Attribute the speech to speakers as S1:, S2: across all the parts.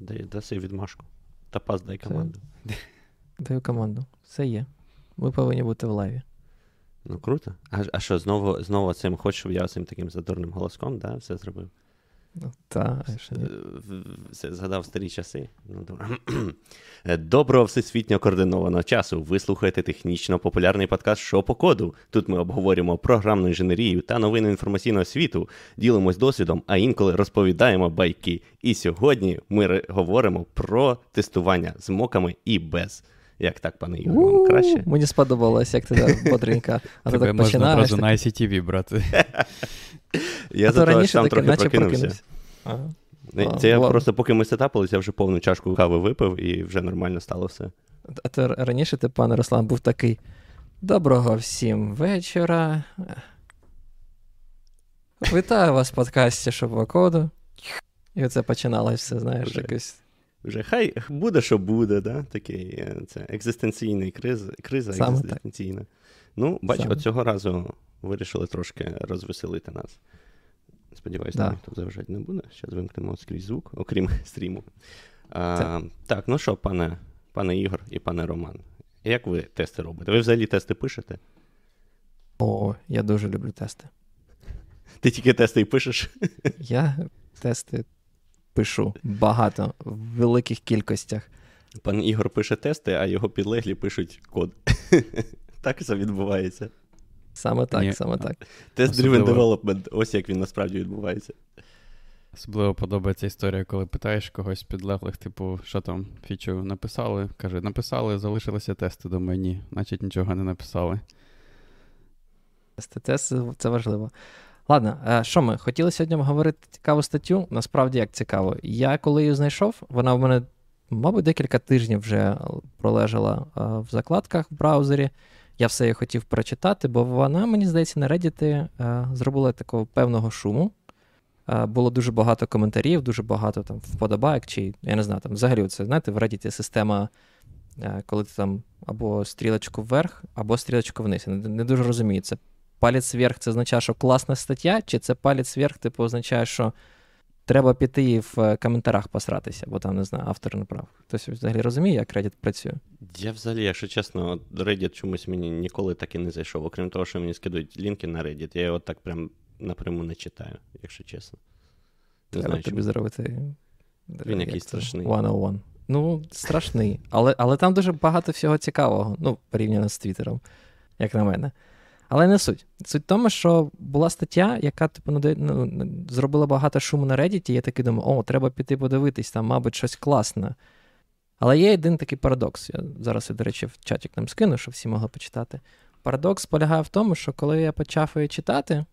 S1: Дай, даси відмашку. Та подай команду.
S2: Даю команду. Все є. Ми повинні бути в лайві.
S1: Ну, круто. А а що, знову знову цим хоч, щоб я цим таким задурним голоском, да, все зробив?
S2: Ну, та,
S1: згадав старі часи. Доброго всесвітньо координованого часу. Ви слухаєте технічно популярний подкаст «Що по коду. Тут ми обговорюємо програмну інженерію та новини інформаційного світу, ділимось досвідом, а інколи розповідаємо байки. І сьогодні ми говоримо про тестування з моками і без. Як так, пане Ігор, вам краще?
S2: Мені сподобалось, як ти так бодренько. А ти так починаєш. так-
S3: на ICTV брати.
S1: Я за
S2: раніше
S1: що там трохи прокинувся. Це я просто поки ми сетапились, я вже повну чашку кави випив і вже нормально стало все.
S2: А то раніше ти, пане Руслан, був такий. Доброго всім вечора. Вітаю вас в подкасті «Що по коду. І оце починалось все, знаєш, якось.
S1: Вже хай буде, що буде, да? Такий е, це екзистенційний криз, криза
S2: Саме так.
S1: екзистенційна. Ну, бач,
S2: Саме.
S1: от цього разу вирішили трошки розвеселити нас. Сподіваюсь,
S2: Да.
S1: ніхто заважати не буде. Зараз вимкнемо скрізь звук, окрім стріму. А, так, ну що, пане, пане Ігор і пане Роман, як ви тести робите? Ви взагалі тести пишете?
S2: О, я дуже люблю тести.
S1: Ти тільки тести і пишеш?
S2: Я тести пишу багато, в великих кількостях.
S1: Пан Ігор пише тести, а його підлеглі пишуть код. так це відбувається.
S2: Саме так,
S3: Ні.
S2: саме так.
S1: Тест-driven
S3: Особливо-
S1: development, ось як він насправді відбувається.
S3: Особливо подобається історія, коли питаєш когось підлеглих, типу, що там, фічу написали. Каже, написали, залишилися тести. Думаю, ні, значить нічого не написали.
S2: Тести, тести це важливо. Ладно, е, що ми? Хотіли сьогодні говорити цікаву статтю. Насправді як цікаво. Я коли її знайшов, вона в мене, мабуть, декілька тижнів вже пролежала е, в закладках в браузері. Я все її хотів прочитати, бо вона, мені здається, на Reddit е, зробила такого певного шуму. Було дуже багато коментарів, дуже багато там вподобайок, чи я не знаю, там взагалі це, знаєте, в Reddit система, коли ти там або стрілочку вверх, або стрілочку вниз. Я не дуже розумію. Це палець вверх це означає, що класна стаття, чи це палець вверх, типу, означає, що треба піти і в е, коментарях посратися, бо там, не знаю, автор не прав. Хтось взагалі розуміє, як Reddit працює?
S1: Я взагалі, якщо чесно, Reddit чомусь мені ніколи так і не зайшов. Окрім того, що мені скидують лінки на Reddit, я його так прям напряму не читаю, якщо чесно. Не
S2: Треба
S1: знаю,
S2: тобі
S1: чому.
S2: зробити.
S1: Він якийсь страшний.
S2: 101. Ну, страшний. Але, але там дуже багато всього цікавого, ну, порівняно з Твіттером, як на мене. Але не суть. Суть в тому, що була стаття, яка типу, ну, зробила багато шуму на Reddit, і я такий думаю, о, треба піти подивитись, там, мабуть, щось класне. Але є один такий парадокс. Я зараз, до речі, в чатик нам скину, щоб всі могли почитати. Парадокс полягає в тому, що коли я почав її читати,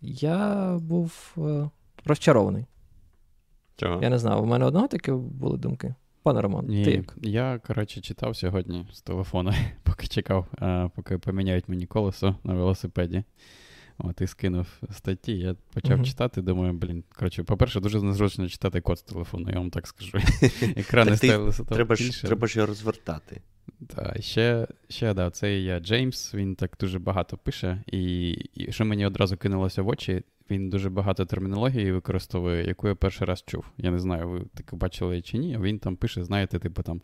S2: я був е, розчарований.
S1: Чого?
S2: Я не знаю, у мене одного такі були думки. Пане Роман,
S3: Ні,
S2: ти
S3: я, коротше, читав сьогодні з телефону, поки чекав, а, поки поміняють мені колесо на велосипеді. От і скинув статті. Я почав
S2: Мгм.
S3: читати, думаю, блін, коротше, по-перше, дуже незручно читати код з телефону, я вам так скажу. Екрани ставилися там
S1: Треба ж,
S3: більше.
S1: треба ж його розвертати.
S3: Та, ще, ще да, цей я Джеймс, він так дуже багато пише, і, і що мені одразу кинулося в очі, він дуже багато термінології використовує, яку я перший раз чув. Я не знаю, ви таке бачили чи ні. Він там пише, знаєте, типу там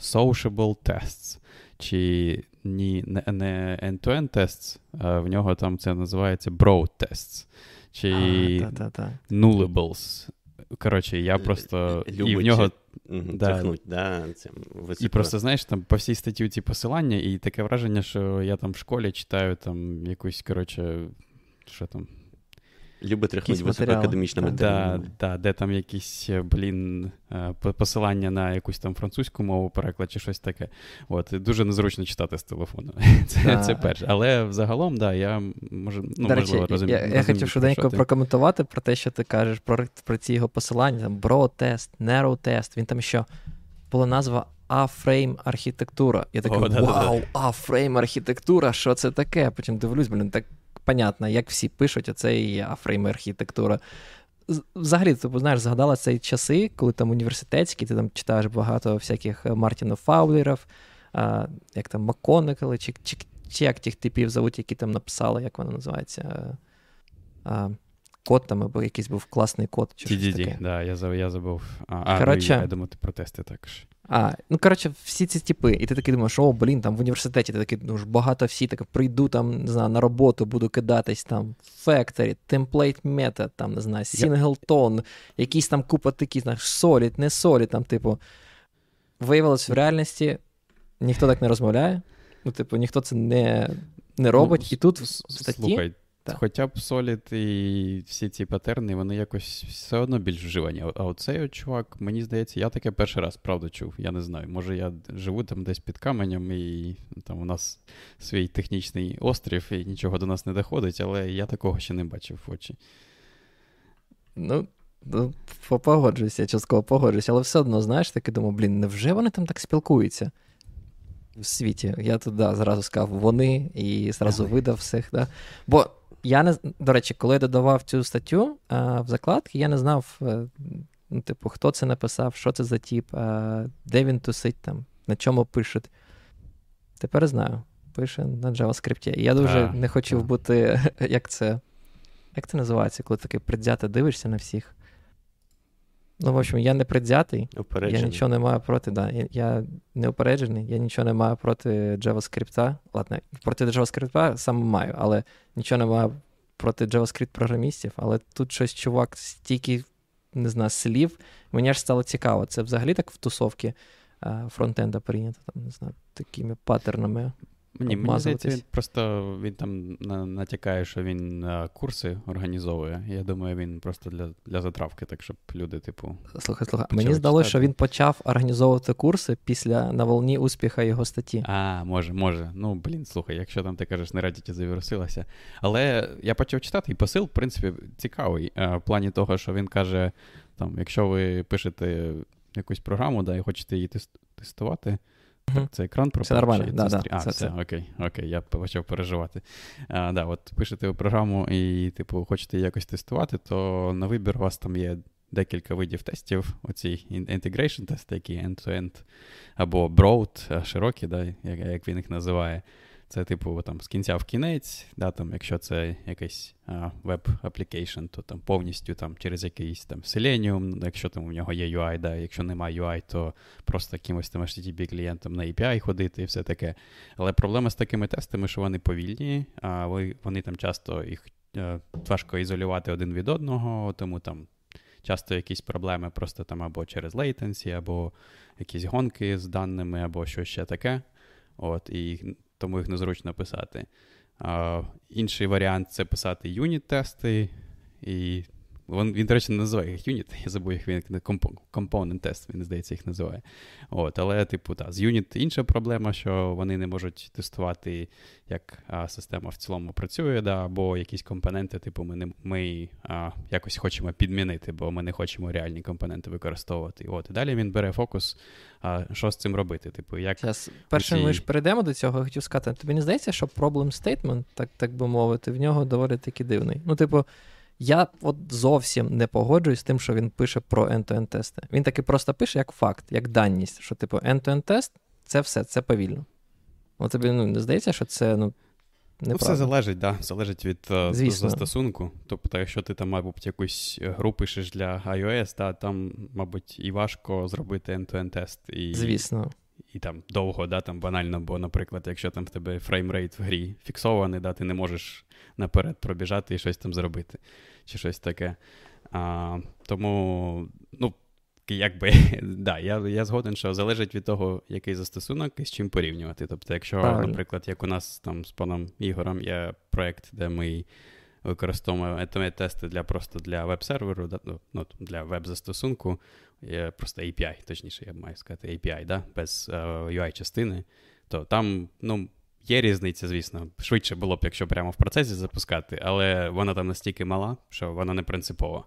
S3: sociable tests, чи ні, не, не end-to-end tests, а в нього там це називається broad tests, чи
S2: А,
S3: nullables. Коротше, я просто. І в нього Да.
S1: Тряхнуть, да, цим
S3: і просто, знаєш, там по всій статті ці посилання, і таке враження, що я там в школі читаю там якусь, коротше, що там.
S1: Любить
S2: матеріали.
S1: високоакадемічними
S2: Так.
S3: Да,
S1: термінами.
S3: да, де там якісь, е, блін, е, посилання на якусь там французьку мову, переклад чи щось таке. От, дуже незручно читати з телефону. Це,
S2: Да.
S3: це перше. Але взагалом, да, я може, ну,
S2: До речі,
S3: можливо, розумію.
S2: я, я
S3: розумію,
S2: хотів
S3: про
S2: швиденько прокоментувати про те, що ти кажеш, про, про ці його посилання, там broad тест, narrow тест. Він там що була назва A-frame архітектура. Я такий,
S3: О,
S2: вау, A-frame архітектура, що це таке? Потім дивлюсь, блін, так понятно, як всі пишуть, оце і є A-frame архітектура. Взагалі, ти знаєш, згадала ці часи, коли там університетські, ти там читаєш багато всяких е, Мартінів Фаулерів, як там Макконекали, чи, чи, чи як тих типів зовуть, які там написали, як вона називається. е, А, код там, або якийсь був класний код. чи щось таке.
S3: да, я я забув. А,
S2: коротше,
S3: ну, я думаю, ти про тести також.
S2: А, ну коротше, всі ці типи, і ти такий думаєш, о, блін, там в університеті ти такий, ну ж багато всі, так прийду там, не знаю, на роботу, буду кидатись там Factory, Template Method, там, не знаю, Singleton, якісь там купа такі, знаєш, Solid, не Solid, там, типу. Виявилось, в реальності ніхто так не розмовляє. Ну, типу, ніхто це не не робить. Ну, і тут в статті...
S3: Слухай, так. Хоча б Solid і всі ці патерни, вони якось все одно більш вживані. А оцей от чувак, мені здається, я таке перший раз правда чув. Я не знаю. Може, я живу там десь під каменем, і там у нас свій технічний острів, і нічого до нас не доходить, але я такого ще не бачив в очі.
S2: Ну, ну погоджуюся, частково погоджуюся, але все одно, знаєш, таки думаю, блін, невже вони там так спілкуються? В світі. Я тут да, зразу сказав вони і зразу видав всіх. Да? Бо я не до речі, коли я додавав цю статтю а, в закладки, я не знав, е, ну, типу, хто це написав, що це за тіп, а, де він тусить там, на чому пишуть. Тепер знаю. Пише на JavaScript. Я дуже а, не хотів бути, як це як це називається, коли таке предзято дивишся на всіх. Ну, в общем, я не предвзятий, я нічого не маю проти. да, Я я не упереджений, я нічого не маю проти JavaScript. Ладно, проти JavaScript саме маю, але нічого не маю проти JavaScript-програмістів. Але тут щось, чувак, стільки, не знаю, слів. Мені аж стало цікаво. Це взагалі так в тусовці фронтенда прийнято, там, не знаю, такими паттернами.
S3: Ні, мені здається, він просто він там натякає, що він а, курси організовує. Я думаю, він просто для для затравки, так щоб люди, типу.
S2: Слухай, слухай, мені здалося, що він почав організовувати курси після на волні успіха його статті.
S3: А, може, може. Ну, блін, слухай, якщо там ти кажеш, на Reddit завірусилося. Але я почав читати, і посил, в принципі, цікавий. В плані того, що він каже: там, якщо ви пишете якусь програму, да, і хочете її тестувати. Так, це екран пропав?
S2: Все нормально, да,
S3: це
S2: да,
S3: А,
S2: це,
S3: все, це. окей, окей, я почав переживати. А, да, От пишете програму і, типу, хочете якось тестувати, то на вибір у вас там є декілька видів тестів. Оці integration тести, які end-to-end, або broad, широкі, да, як, як він їх називає. Це, типу, там з кінця в кінець, да, там, якщо це якийсь веб- application, то там повністю там через якийсь там Selenium, якщо там у нього є UI, да, якщо немає UI, то просто якимось там http клієнтом на API ходити і все таке. Але проблема з такими тестами, що вони повільні, а вони там часто їх е, важко ізолювати один від одного, тому там. Часто якісь проблеми просто там або через latency, або якісь гонки з даними, або що ще таке. От, І тому їх незручно писати. Інший варіант це писати юніт-тести. І він, він, до речі, не називає їх юніт, я забув їх, він компонент тест, він, здається, їх називає. От, Але, типу, та, з юніт інша проблема, що вони не можуть тестувати, як а, система в цілому працює, да, або якісь компоненти, типу, ми не, ми а, якось хочемо підмінити, бо ми не хочемо реальні компоненти використовувати. От, І далі він бере фокус, а, що з цим робити. Типу, як
S2: Зараз, Перше, ці... ми ж перейдемо до цього, я хотів сказати, тобі не здається, що problem statement, так так би мовити, в нього доволі таки дивний. Ну, типу, я от зовсім не погоджуюсь з тим, що він пише про end-to-end тести. Він таки просто пише як факт, як даність, що, типу, end-to-end тест це все, це повільно. От тобі ну, не здається, що це ну,
S3: Ну, все залежить, да, залежить від uh, застосунку. Тобто, якщо ти там, мабуть, якусь гру пишеш для iOS, да, там, мабуть, і важко зробити end-to-end тест. І,
S2: Звісно.
S3: І там довго, да, там банально, бо, наприклад, якщо там в тебе фреймрейт в грі фіксований, да, ти не можеш наперед пробіжати і щось там зробити чи щось таке. А, Тому, ну, якби, да, я я згоден, що залежить від того, який застосунок і з чим порівнювати. Тобто, якщо, Правильно. наприклад, як у нас там з паном Ігорем є проєкт, де ми використовуємо тести для просто для веб-серверу, да, ну, ну для веб-застосунку, є просто API, точніше, я маю сказати, API, да, без uh, UI-частини, то там, ну. Є різниця, звісно. Швидше було б, якщо прямо в процесі запускати, але вона там настільки мала, що вона не принципова.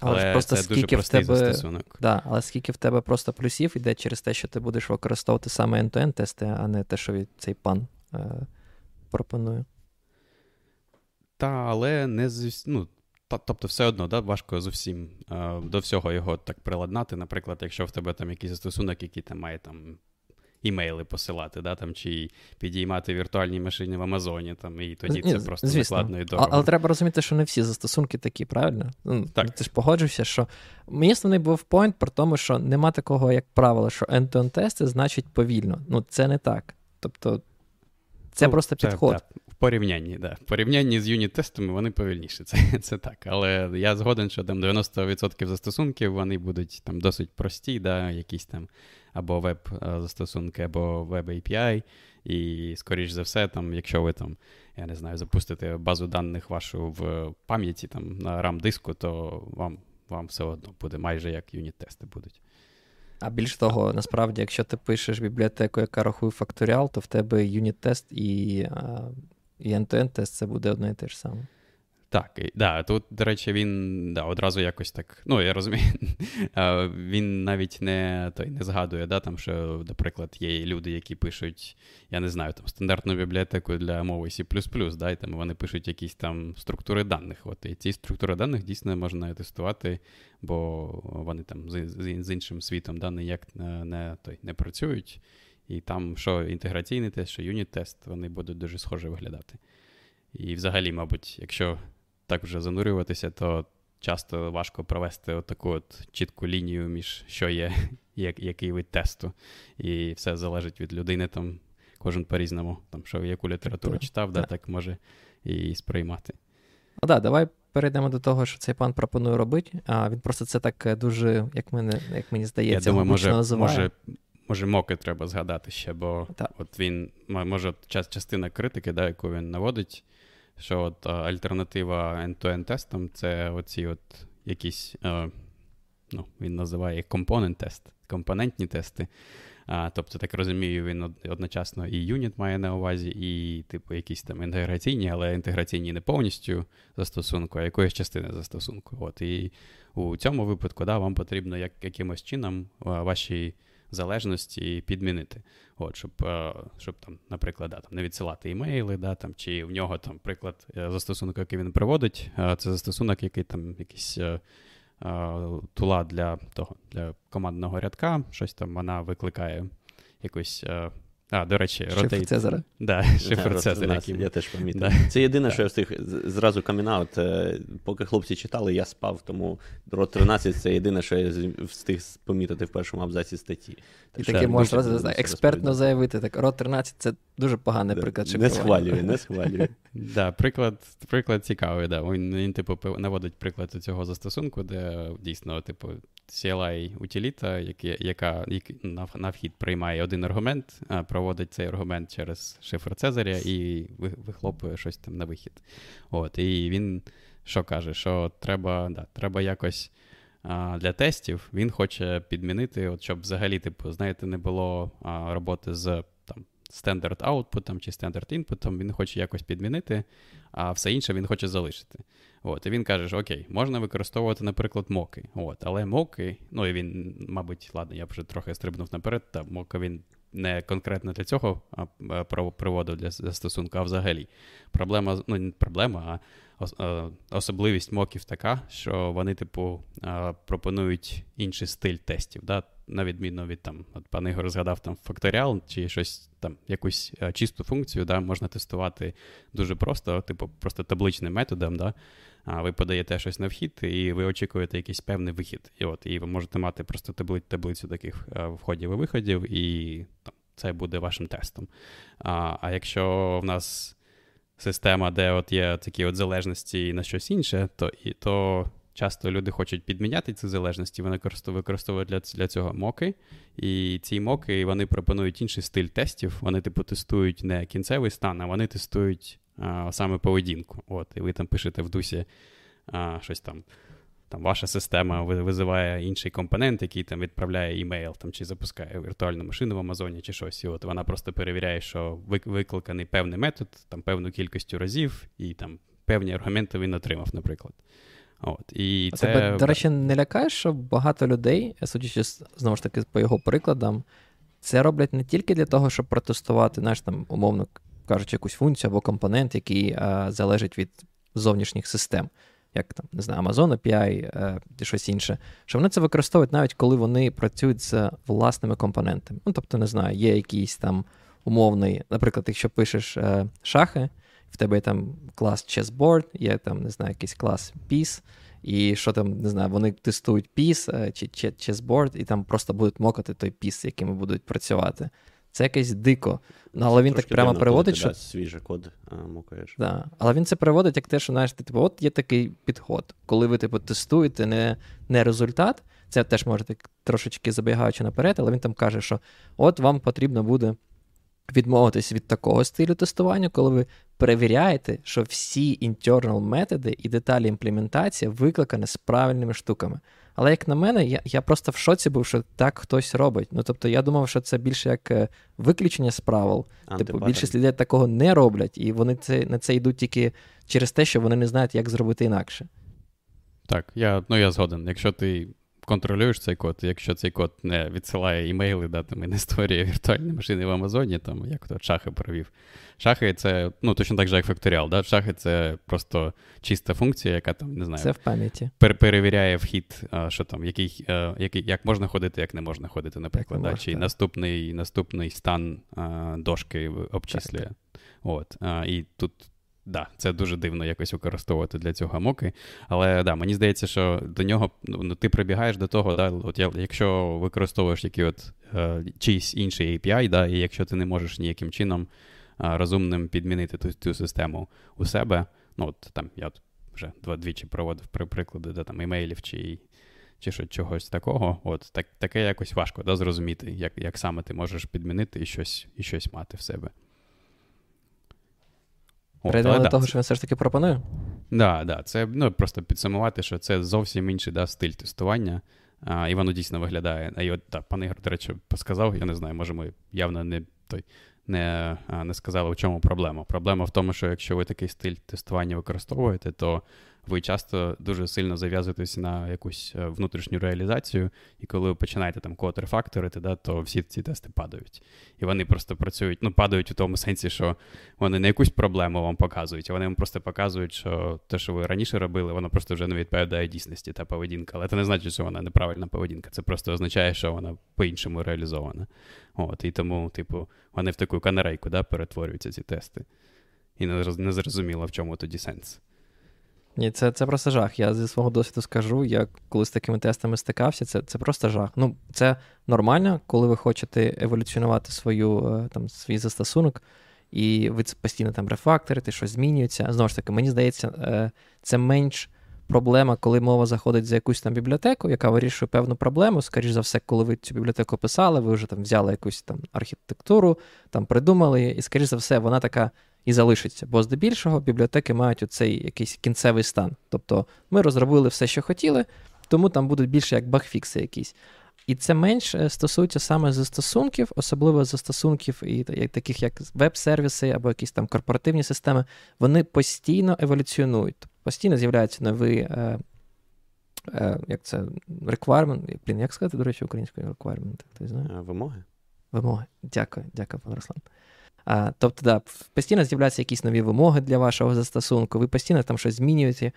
S3: Але, але просто це скільки дуже простий в тебе, застосунок.
S2: Да, але скільки в тебе просто плюсів іде через те, що ти будеш використовувати саме end-to-end тести, а не те, що цей пан е, пропонує.
S3: Та, але не з. Ну, Тобто, все одно да, важко зовсім е, до всього його так приладнати. Наприклад, якщо в тебе там якийсь застосунок, який там має там імейли посилати, да, там, чи підіймати віртуальні машини в Амазоні, там, і тоді Ні, це просто звісно. накладно і дорого.
S2: Але треба розуміти, що не всі застосунки такі, правильно? Ну, так. Ти ж погоджуєшся, що мій основний був поінт про тому, що нема такого, як правило, що end-to-end тести значить повільно. Ну, це не так. Тобто, це ну, просто це, підход. Так.
S3: В порівнянні, да. В порівнянні з юніт-тестами вони повільніші, це це так. Але я згоден, що там 90% застосунків вони будуть там досить прості, да, якісь там або веб-застосунки, або веб-API. І, скоріш за все, там, якщо ви там, я не знаю, запустите базу даних вашу в пам'яті там на RAM диску, то вам вам все одно буде майже як юніт-тести будуть.
S2: А більш того, насправді, якщо ти пишеш бібліотеку, яка рахує факторіал, то в тебе юніт-тест і і end-to-end тест це буде одне і те ж саме.
S3: Так, да, тут, до речі, він да, одразу якось так. Ну, я розумію, він навіть не той, не згадує, да, там, що, наприклад, є люди, які пишуть, я не знаю, там стандартну бібліотеку для мови C, да, і там вони пишуть якісь там структури даних. От, І ці структури даних дійсно можна тестувати, бо вони там з, з, іншим світом да, ніяк не, той, не працюють. І там, що інтеграційний тест, що юніт-тест, вони будуть дуже схоже виглядати. І взагалі, мабуть, якщо так вже занурюватися, то часто важко провести таку от чітку лінію між що є, як, який вид тесту. І все залежить від людини, там кожен по-різному, там, що яку літературу так, читав, так. Да, так може і сприймати.
S2: Ну так, давай перейдемо до того, що цей пан пропонує робити. А він просто це так е, дуже, як мене, як мені здається,
S3: Я думаю, може, називає. може, може, моки треба згадати ще, бо так. от він може частина критики, да, яку він наводить що от альтернатива end-to-end тестам це оці от якісь, е, ну, він називає компонент тест, компонентні тести. А, Тобто, так розумію, він одночасно і юніт має на увазі, і, типу, якісь там інтеграційні, але інтеграційні не повністю застосунку, а якоїсь частини застосунку. От, І у цьому випадку да, вам потрібно як, якимось чином ваші залежності підмінити. От, Щоб, е, щоб там, наприклад, да, там, не відсилати імейли, да, там, чи в нього там приклад застосунок, який він приводить, е, це застосунок, який там якийсь тула для того, для командного рядка, щось там вона викликає якусь а, до речі,
S2: Шифр. Цезара.
S3: Да, Шифр да, Цезаря.
S1: Який... Я теж пам'ятаю. Да. Це єдине, що я встиг зразу камінаут. Е, поки хлопці читали, я спав, тому рот 13 це єдине, що я встиг помітити в першому абзаці статті.
S2: І таке можна експертно заявити. Так, рот 13 це дуже поганий приклад
S1: Не схвалює, не схвалює.
S3: Да, приклад приклад цікавий. Да. Він, він, типу, наводить приклад цього застосунку, де дійсно, типу, CLI утиліта, яка на, вхід приймає один аргумент, проводить цей аргумент через шифр Цезаря і вихлопує щось там на вихід. От, І він що каже, що треба да, треба якось для тестів він хоче підмінити, от, щоб взагалі, типу, знаєте, не було роботи з standard output чи standard input, він хоче якось підмінити, а все інше він хоче залишити. От, І він каже, що окей, можна використовувати, наприклад, моки. От, Але моки, ну і він, мабуть, ладно, я вже трохи стрибнув наперед, та мока він не конкретно для цього приводив для застосунку, а взагалі. Проблема, ну не проблема, а особливість моків така, що вони, типу, пропонують інший стиль тестів. Да? На відміну від там, от пан Ігор згадав там факторіал чи щось там, якусь чисту функцію, да, можна тестувати дуже просто, типу, просто табличним методом. Да? ви подаєте щось на вхід, і ви очікуєте якийсь певний вихід. І от, і ви можете мати просто табли, таблицю таких входів і виходів, і там, це буде вашим тестом. А а якщо в нас система, де от є такі от залежності на щось інше, то і то. Часто люди хочуть підміняти ці залежності, вони використовують для для цього моки. І ці моки вони пропонують інший стиль тестів. Вони, типу, тестують не кінцевий стан, а вони тестують а, саме поведінку. От, І ви там пишете в дусі а, щось там. Там ваша система визиває інший компонент, який там відправляє імейл там, чи запускає віртуальну машину в Амазоні, чи щось. І от вона просто перевіряє, що викликаний певний метод, там певну кількістю разів, і там певні аргументи він отримав, наприклад. От, і
S2: а
S3: це...
S2: Тебе, до речі, не лякає, що багато людей, судячи знову ж таки по його прикладам, це роблять не тільки для того, щоб протестувати, знаєш, там, умовно кажучи, якусь функцію або компонент, який а, залежить від зовнішніх систем. Як там, не знаю, Amazon API е, щось інше, що вони це використовують навіть коли вони працюють з власними компонентами. Ну, тобто, не знаю, є якийсь там умовний, наприклад, якщо пишеш е, шахи, в тебе є там клас chessboard, є там, не знаю, якийсь клас piece, і що там, не знаю, вони тестують piece е, чи chessboard, і там просто будуть мокати той з якими будуть працювати. Це якесь дико. Ну, але він так прямо
S1: дивно,
S2: переводить, що.
S1: свіжий код мукаєш.
S2: Да. Але він це переводить як те, що знаєш, ти, типу, от є такий підход. Коли ви типу, тестуєте не не результат, це теж можете трошечки забігаючи наперед, але він там каже, що от вам потрібно буде відмовитись від такого стилю тестування, коли ви перевіряєте, що всі internal методи і деталі імплементації викликані з правильними штуками. Але як на мене, я я просто в шоці був, що так хтось робить. Ну тобто я думав, що це більше як е, виключення з правил. Типу, більшість людей такого не роблять, і вони це, на це йдуть тільки через те, що вони не знають, як зробити інакше.
S3: Так, я ну я згоден. Якщо ти контролюєш цей код, якщо цей код не відсилає імейли, да, там, і не створює віртуальні машини в Амазоні, там, як то шахи провів. Шахи це ну, точно так же, як факторіал. Да? Шахи це просто чиста функція, яка там, не знаю,
S2: це в пам'яті.
S3: Пер- перевіряє вхід, а, що там, який, а, який, як можна ходити, як не можна ходити, наприклад. Да?
S2: можна,
S3: Чи
S2: так.
S3: наступний наступний стан а, дошки обчислює.
S2: Так,
S3: От, а, І тут да, це дуже дивно якось використовувати для цього моки. Але да, мені здається, що до нього ну, ти прибігаєш до того, да, от я, якщо використовуєш який от е, чийсь інший API, да, і якщо ти не можеш ніяким чином е, розумним підмінити ту, ту систему у себе, ну от там я вже два двічі проводив при приклади да, там імейлів чи. Чи що, чогось такого, от так, таке якось важко да, зрозуміти, як як саме ти можеш підмінити і щось і щось мати в себе. От,
S2: Перейдемо до
S3: да,
S2: того, що він все ж таки пропонує.
S3: Да, да, це ну, просто підсумувати, що це зовсім інший да, стиль тестування, а, і воно дійсно виглядає. І от да, пан Ігор, до речі, сказав, я не знаю, може, ми явно не той. Не, а, не сказали, в чому проблема. Проблема в тому, що якщо ви такий стиль тестування використовуєте, то ви часто дуже сильно зав'язуєтесь на якусь е, внутрішню реалізацію, і коли ви починаєте там код рефакторити, да, то всі ці тести падають. І вони просто працюють, ну, падають у тому сенсі, що вони не якусь проблему вам показують, а вони вам просто показують, що те, що ви раніше робили, воно просто вже не відповідає дійсності та поведінка. Але це не значить, що вона неправильна поведінка. Це просто означає, що вона по-іншому реалізована. От, і тому, типу, вони в таку канарейку да, перетворюються ці тести. І не, роз- не зрозуміло, в чому тоді сенс.
S2: Ні, це, це просто жах. Я зі свого досвіду скажу, я коли з такими тестами стикався, це, це просто жах. Ну, це нормально, коли ви хочете еволюціонувати свою, е, там, свій застосунок, і ви це постійно там рефакторите, щось змінюється. Знову ж таки, мені здається, е, це менш проблема, коли мова заходить за якусь там бібліотеку, яка вирішує певну проблему. Скоріше за все, коли ви цю бібліотеку писали, ви вже там взяли якусь там архітектуру, там придумали, і, скоріше за все, вона така і залишиться. Бо здебільшого бібліотеки мають оцей якийсь кінцевий стан. Тобто ми розробили все, що хотіли, тому там будуть більше як багфікси якісь. І це менше стосується саме застосунків, особливо застосунків і та- таких як веб-сервіси або якісь там корпоративні системи. Вони постійно еволюціонують. Постійно з'являються нові, е, е, як це, requirement, блін, як сказати, до речі, українською requirement, хтось знає?
S1: А, Вимоги?
S2: Вимоги. Дякую, дякую, пан Руслан. Тобто, да, постійно з'являються якісь нові вимоги для вашого застосунку, ви постійно там щось змінюєте,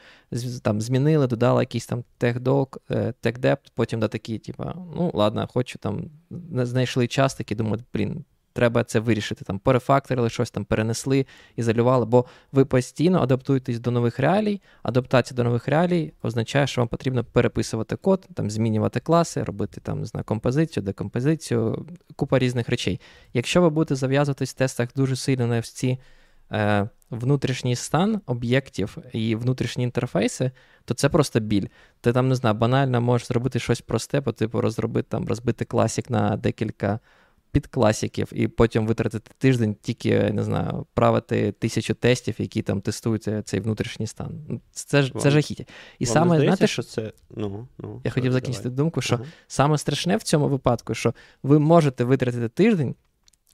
S2: там змінили, додали якийсь там техдок, техдепт, потім да, такі, типа, ну ладно, хочу там, знайшли час, такі думають, блін, треба це вирішити. Там перефакторили, щось там перенесли, ізолювали, бо ви постійно адаптуєтесь до нових реалій. Адаптація до нових реалій означає, що вам потрібно переписувати код, там змінювати класи, робити там не знаю, композицію, декомпозицію, купа різних речей. Якщо ви будете зав'язуватись в тестах дуже сильно на ці е, внутрішній стан об'єктів і внутрішні інтерфейси, то це просто біль. Ти там не знаю, банально можеш зробити щось просте, по типу розробити там, розбити класік на декілька підкласиків, і потім витратити тиждень тільки не знаю, правити тисячу тестів, які там тестують е, цей внутрішній стан. Ну, Це ж це жахіття. І
S1: Вам
S2: саме знаєте,
S1: що це. Ну, ну,
S2: я хотів закінчити
S1: давай.
S2: думку, що
S1: Ага.
S2: Саме страшне в цьому випадку, що ви можете витратити тиждень,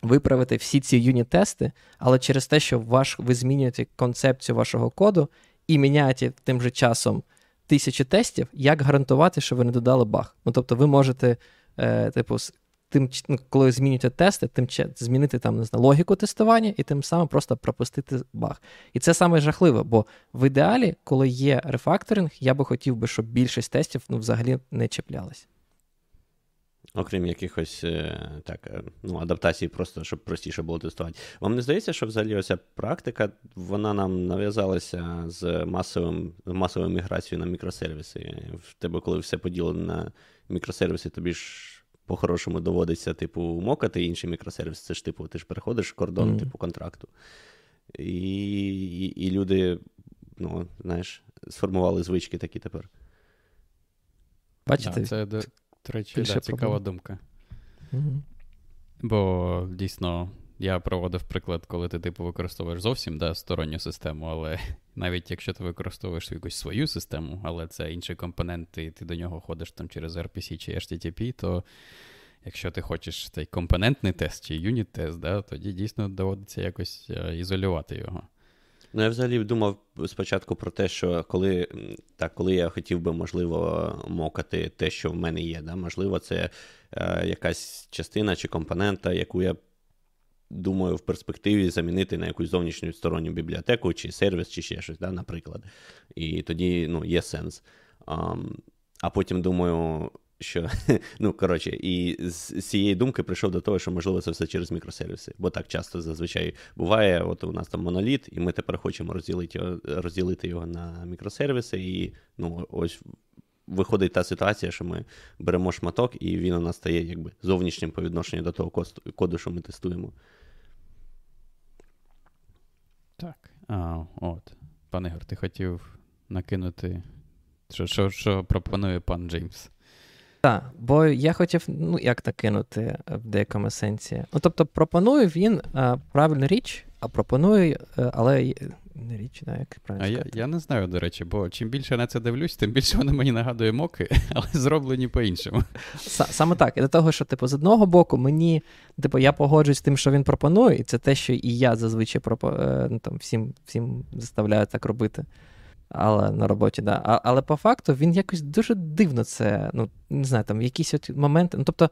S2: виправити всі ці юніт-тести, але через те, що ваш, ви змінюєте концепцію вашого коду і міняєте тим же часом тисячі тестів, як гарантувати, що ви не додали баг? Ну тобто, ви можете, е, типу, тим, ну, коли змінюєте тести, тим змінити там не знаю, логіку тестування і тим самим просто пропустити баг. І це саме жахливо, бо в ідеалі, коли є рефакторинг, я би хотів би, щоб більшість тестів ну, взагалі не чіплялись.
S1: Окрім якихось е, так, е, ну, адаптацій, просто щоб простіше було тестувати. Вам не здається, що взагалі оця практика вона нам нав'язалася з масовим, масовою міграцією на мікросервіси? В тебе, коли все поділено на мікросервіси, тобі ж по-хорошому доводиться, типу, мокати інший мікросервіс. Це ж типу, ти ж переходиш кордон, mm. типу, контракту. І, і, і люди, ну, знаєш, сформували звички такі тепер.
S2: Бачите?
S3: Да, це до речі, да, цікава думка. Угу. Бо дійсно я проводив приклад, коли ти типу використовуєш зовсім да, сторонню систему, але навіть якщо ти використовуєш якусь свою систему, але це інший компонент, і ти до нього ходиш там через RPC чи HTTP, то якщо ти хочеш цей компонентний тест чи юніт-тест, да, тоді дійсно доводиться якось е, ізолювати його.
S1: Ну, я взагалі думав спочатку про те, що коли так, коли я хотів би, можливо, мокати те, що в мене є, да, можливо, це е, якась частина чи компонента, яку я думаю в перспективі замінити на якусь зовнішню сторонню бібліотеку, чи сервіс, чи ще щось, да, наприклад. І тоді ну, є сенс. А, а потім думаю, що ну коротше, і з цієї думки прийшов до того, що можливо це все через мікросервіси. Бо так часто зазвичай буває. От у нас там моноліт, і ми тепер хочемо розділити його, розділити його на мікросервіси. І ну ось виходить та ситуація, що ми беремо шматок, і він у нас стає якби зовнішнім по відношенню до того коду, що ми тестуємо.
S3: Так. А, от. Пане Ігор, ти хотів накинути, що, що, що пропонує пан Джеймс.
S2: Так, бо я хотів, ну, як накинути в деякому сенсі. Ну, тобто, пропонує він а, правильну річ, а пропоную, е, але не річ, не як правильно.
S3: А я я не знаю, до речі, бо чим більше я на це дивлюсь, тим більше воно мені нагадує моки, але зроблені по-іншому.
S2: Саме так. І до того, що, типу, з одного боку, мені, типу, я погоджуюсь з тим, що він пропонує, і це те, що і я зазвичай пропо... Е, ну, там, всім всім заставляю так робити але на роботі, да. А, Але по факту він якось дуже дивно це, ну, не знаю, там якісь от моменти. Ну, тобто,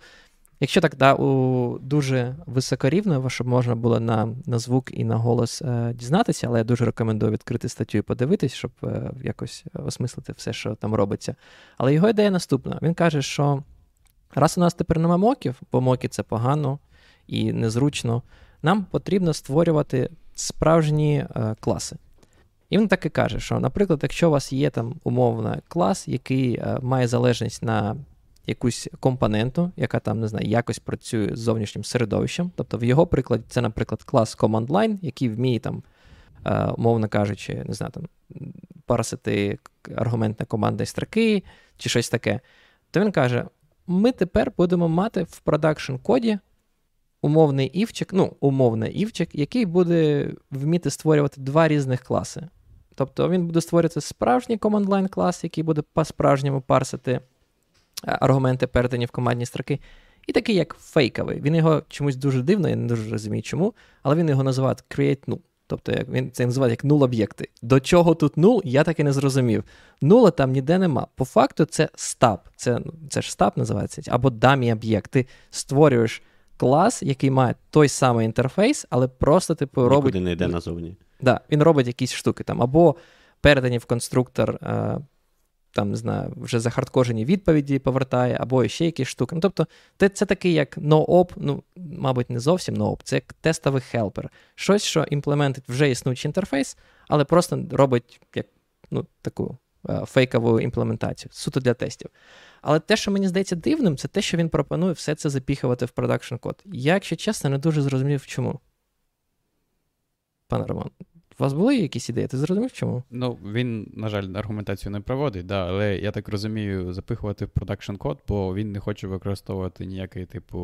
S2: якщо так, да, у дуже високорівно, щоб можна було на на звук і на голос е, дізнатися, але я дуже рекомендую відкрити статтю і подивитись, щоб е, якось осмислити все, що там робиться. Але його ідея наступна: він каже, що раз у нас тепер нема моків, бо моки це погано і незручно, нам потрібно створювати справжні е, класи. І він так і каже, що, наприклад, якщо у вас є там умовно клас, який е, має залежність на якусь компоненту, яка там, не знаю, якось працює з зовнішнім середовищем. Тобто, в його прикладі це, наприклад, клас Command Line, який вміє там, е, умовно кажучи, не знаю, там, парсити аргументне командної строки чи щось таке, то він каже: ми тепер будемо мати в продакшн коді умовний івчик, ну, умовний івчик, який буде вміти створювати два різних класи. Тобто він буде створювати справжній line клас, який буде по-справжньому парсити е, аргументи, передані в командні строки. І такий, як фейковий. Він його чомусь дуже дивно, я не дуже розумію чому, але він його називає create null. Тобто як він це називає як null об'єкти. До чого тут null, я так і не зрозумів. Нула там ніде нема. По факту, це стаб. Це ну, це ж стаб називається, або дамі об'єкт. Ти створюєш клас, який має той самий інтерфейс, але просто типу
S1: Нікуди
S2: робить.
S1: не йде назовні.
S2: Да, Він робить якісь штуки там, або передані в конструктор, е, там, не знаю, вже захардкожені відповіді повертає, або ще якісь штуки. Ну, Тобто, це, такий як no-op, ну, мабуть, не зовсім no-op, це як тестовий helper. Щось, що імплементить вже існуючий інтерфейс, але просто робить як ну, таку е, фейкову імплементацію, суто для тестів. Але те, що мені здається дивним, це те, що він пропонує все це запіхувати в production код. Я, якщо чесно, не дуже зрозумів, чому. Пане Роман, у вас були якісь ідеї? Ти зрозумів чому?
S3: Ну, він, на жаль, аргументацію не проводить, да, але я так розумію, запихувати в production код, бо він не хоче використовувати ніякий типу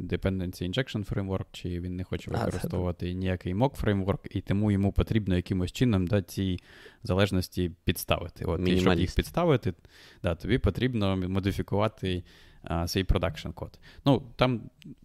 S3: dependency injection framework, чи він не хоче використовувати а, ніякий mock фреймворк, і тому йому потрібно якимось чином да, ці залежності підставити. От, І щоб їх підставити, да, тобі потрібно модифікувати а, свій продакшн код. Ну, там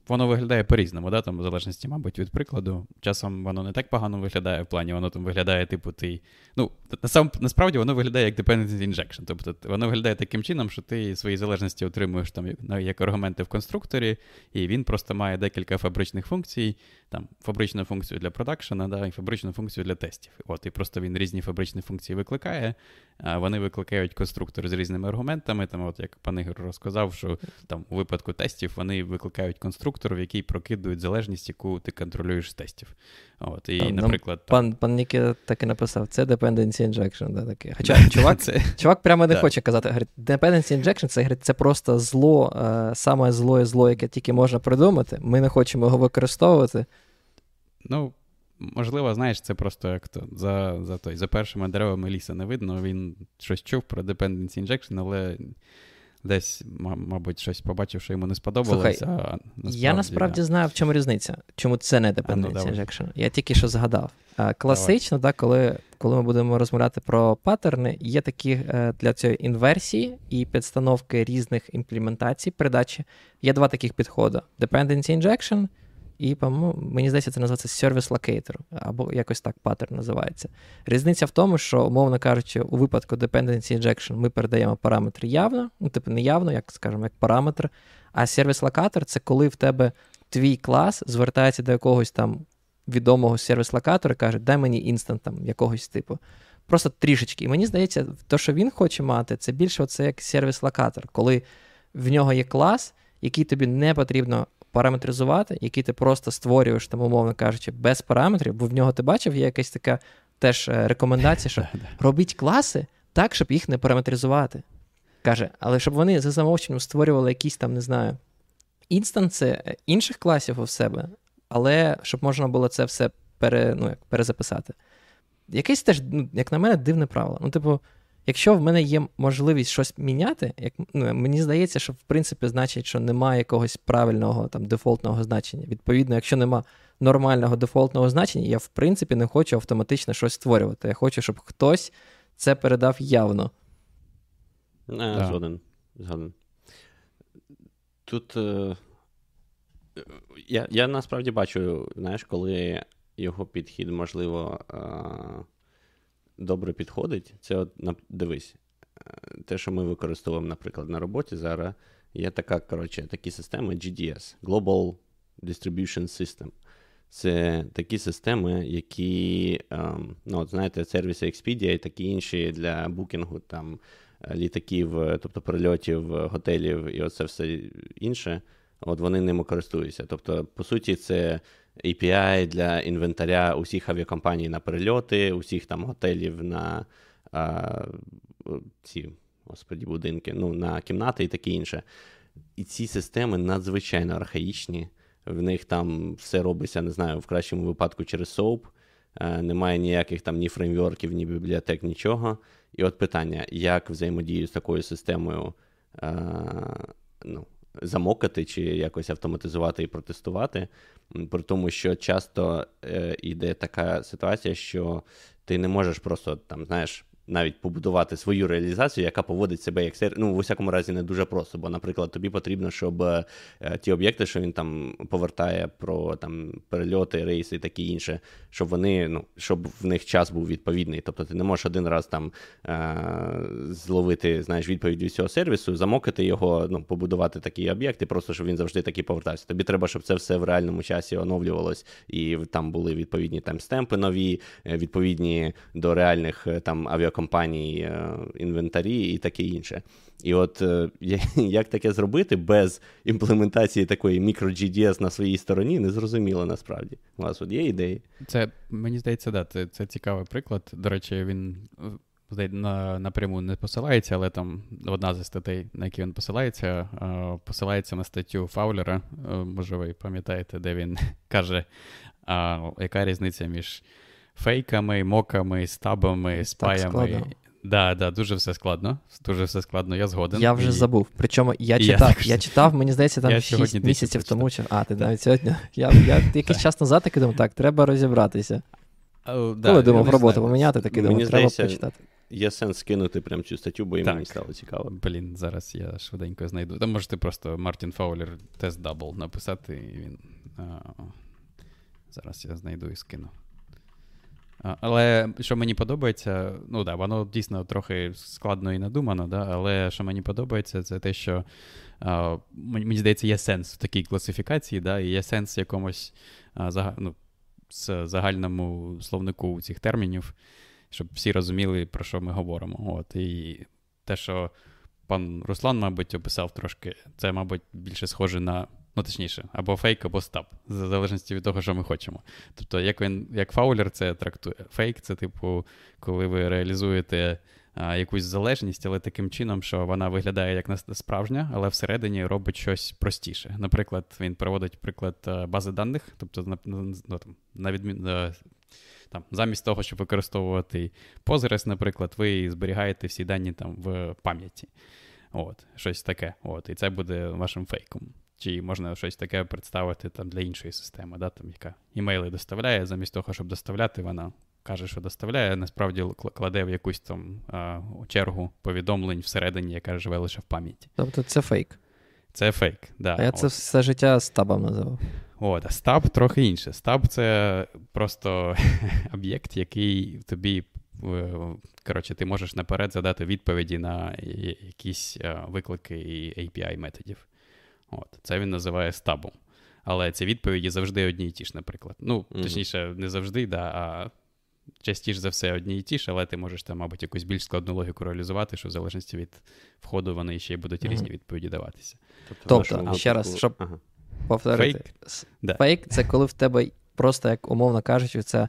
S3: воно виглядає по-різному, да? там, в залежності, мабуть, від прикладу. Часом воно не так погано виглядає в плані, воно там виглядає, типу, ти. Ну, насам, насправді воно виглядає як dependency injection. Тобто воно виглядає таким чином, що ти свої залежності отримуєш там як, як аргументи в конструкторі, і він просто має декілька фабричних функцій, там фабричну функцію для продакшена, да, і фабричну функцію для тестів. От, І просто він різні фабричні функції викликає, вони викликають конструктор з різними аргументами. Там, от Як пан Ігор розказав, що там у випадку тестів вони викликають конструктор, в який прокидують залежність, яку ти контролюєш з тестів. От, І,
S2: Там,
S3: наприклад,
S2: Пан пан Ніки так і написав: це dependency injection. Да, таке. Хоча чувак це... чувак прямо не хоче казати. Говорить, dependency injection це говорить, це просто зло, е, саме злое зло, яке тільки можна придумати. Ми не хочемо його використовувати.
S3: Ну, можливо, знаєш, це просто як то за за, той, за першими деревами ліса не видно. Він щось чув про dependency injection, але десь, мабуть, щось побачив, що йому не сподобалося.
S2: Слухай, а насправді, Я насправді да. знаю, в чому різниця. Чому це не dependency ну, injection. Я тільки що згадав. Класично, да, коли коли ми будемо розмовляти про паттерни, є такі е, для цієї інверсії і підстановки різних імплементацій передачі. Є два таких підходи: dependency injection і, по-моєму, мені здається, це називається Service Locator, або якось так паттерн називається. Різниця в тому, що, умовно кажучи, у випадку Dependency Injection ми передаємо параметр явно, ну, типу не явно, як скажемо, як параметр. А Locator це коли в тебе твій клас звертається до якогось там відомого сервіс-локатора і каже, дай мені інстант там якогось типу. Просто трішечки. І мені здається, те, що він хоче мати, це більше оце як сервіс-локатор, коли в нього є клас, який тобі не потрібно параметризувати, який ти просто створюєш, там, умовно кажучи, без параметрів, бо в нього ти бачив, є якась така теж е, рекомендація, що робіть класи так, щоб їх не параметризувати. Каже, але щоб вони за замовченням створювали якісь там, не знаю, інстанси е, інших класів у себе, але щоб можна було це все пере, ну, як, перезаписати. Якесь теж, ну, як на мене, дивне правило. Ну, типу, Якщо в мене є можливість щось міняти, як, ну, мені здається, що в принципі значить, що немає якогось правильного там дефолтного значення. Відповідно, якщо нема нормального дефолтного значення, я в принципі не хочу автоматично щось створювати. Я хочу, щоб хтось це передав явно.
S1: Не, да. Згоден. Згоден. Тут е, я я насправді бачу, знаєш, коли його підхід, можливо. Е, добре підходить, це от дивись, е, те, що ми використовуємо, наприклад, на роботі зараз, є така, коротше, такі системи GDS Global Distribution System. Це такі системи, які, ем, ну, от знаєте, сервіси Expedia і такі інші для букінгу там літаків, тобто перельотів, готелів і оце все інше. От вони ними користуються. Тобто, по суті, це API для інвентаря усіх авіакомпаній на перельоти, усіх там готелів на а, ці господі, будинки, ну, на кімнати і таке інше. І ці системи надзвичайно архаїчні. В них там все робиться, не знаю, в кращому випадку через SOAP. Немає ніяких там ні фреймворків, ні бібліотек, нічого. І от питання: як взаємодію з такою системою а, ну, замокати чи якось автоматизувати і протестувати. При тому, що часто е, йде така ситуація, що ти не можеш просто там, знаєш, навіть побудувати свою реалізацію, яка поводить себе як сервіс. Ну, в усякому разі, не дуже просто. Бо, наприклад, тобі потрібно, щоб е, ті об'єкти, що він там повертає про там перельоти, рейси і таке інше, щоб вони, ну, щоб в них час був відповідний. Тобто ти не можеш один раз там е- зловити знаєш, відповідь від цього сервісу, замокити його, ну, побудувати такі об'єкти, просто щоб він завжди таки повертався. Тобі треба, щоб це все в реальному часі оновлювалось, і там були відповідні там стемпи нові, е, відповідні до реальних там авіакомпаній компаній, е, інвентарі і таке інше. І от е, як таке зробити без імплементації такої мікро-GDS на своїй стороні, не зрозуміло насправді. У вас от є ідеї?
S3: Це мені здається, да, це це цікавий приклад. До речі, він на, напряму не посилається, але там одна зі статей, на які він посилається, е, посилається на статтю Фаулера. Може, ви пам'ятаєте, де він каже, яка різниця між фейками, моками, стабами, спаями. Да, да, дуже все складно. Дуже все складно, я згоден.
S2: Я вже і... забув. Причому я читав, я, я читав, мені здається, там 6 місяців тому. Чи... А, ти навіть сьогодні. Я я якийсь час назад таки думав, так, треба розібратися. Oh, да, Коли думав роботу поміняти, такий думав, треба почитати.
S1: є сенс скинути прям цю статтю, бо і мені стало цікаво.
S3: Блін, зараз я швиденько знайду. Там можете просто Мартін Фаулер test double написати, і він. А, зараз я знайду і скину. Але що мені подобається, ну да, воно дійсно трохи складно і надумано, да, але що мені подобається, це те, що а, мені, здається, є сенс в такій класифікації, да, і є сенс якомусь а, зага, ну, загальному словнику цих термінів, щоб всі розуміли, про що ми говоримо. От, і те, що пан Руслан, мабуть, описав трошки, це, мабуть, більше схоже на. Ну, точніше, або фейк, або стаб, в залежності від того, що ми хочемо. Тобто, як він, як фаулер це трактує. Фейк це, типу, коли ви реалізуєте а, якусь залежність, але таким чином, що вона виглядає як справжня, але всередині робить щось простіше. Наприклад, він проводить приклад бази даних, тобто, на, ну, там, на відмін, е, там, замість того, щоб використовувати Postgres, наприклад, ви зберігаєте всі дані там в пам'яті. От, щось таке. От, і це буде вашим фейком. Чи можна щось таке представити там для іншої системи, да, там, яка імейли доставляє, замість того, щоб доставляти, вона каже, що доставляє, насправді кл- кладе в якусь там а, чергу повідомлень всередині, яка живе лише в пам'яті.
S2: Тобто це фейк.
S3: Це фейк. Да,
S2: А я
S3: от.
S2: це все життя стабом називав.
S3: От, а стаб трохи інше. Стаб це просто об'єкт, який тобі. е, Коротше, ти можеш наперед задати відповіді на якісь е, виклики і API методів. От, це він називає стабом. Але ці відповіді завжди одні і ті ж, наприклад. Ну,
S1: Мгм.
S3: точніше, не завжди, да, а частіше за все одні і ті ж, але ти можеш там, мабуть, якусь більш складну логіку реалізувати, що в залежності від входу вони ще й будуть
S2: Мгм.
S3: різні відповіді даватися.
S2: Тобто,
S1: нашому
S2: ще раз, щоб-
S1: Ага.
S2: Повторити.
S3: Фейк? Да.
S2: Фейк це коли в тебе просто, як умовно кажучи, це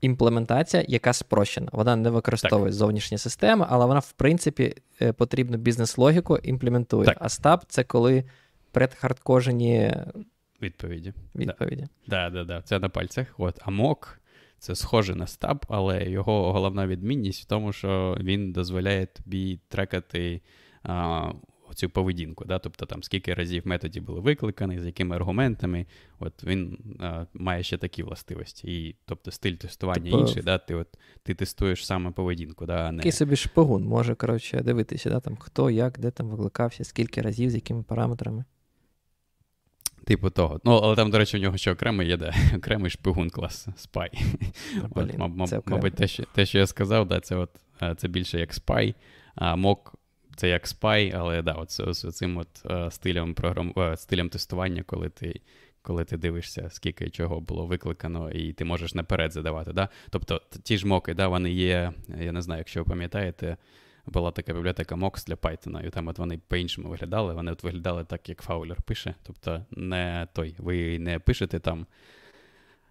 S2: імплементація, яка спрощена. Вона не використовує зовнішні системи, але вона, в принципі, е, потрібну бізнес-логіку імплементує.
S3: Так.
S2: А stub це коли предхардкожені
S3: Відповіді.
S2: відповіді.
S3: Да, да, да, це на пальцях. От. А mock це схоже на stub, але його головна відмінність в тому, що він дозволяє тобі трекати а, цю поведінку. Да? Тобто там скільки разів методі були викликані, з якими аргументами. От він а, має ще такі властивості. І, тобто стиль тестування
S2: Тобто-
S3: інший, да? ти, от, ти тестуєш саме поведінку, да? а не
S2: Такий собі шпигун може, коротше, дивитися, да, там, хто, як, де там викликався, скільки разів, з якими параметрами.
S3: Типу того. Ну, але там, до речі, у нього ще окремий є, да, окремий шпигун клас От, маб-
S2: це
S3: мабуть, те що, те, що я сказав, да, це, от, е, це більше як Spy, а мок це як Spy, але да, от, з, з цим от, е, стилем, програм... е, стилем тестування, коли ти, коли ти дивишся, скільки чого було викликано, і ти можеш наперед задавати. Да? Тобто ті ж моки, да, вони є, я не знаю, якщо ви пам'ятаєте, була така бібліотека Mox для Python, і там от вони по-іншому виглядали. Вони от виглядали так, як Фаулер пише. Тобто, не той, ви не пишете там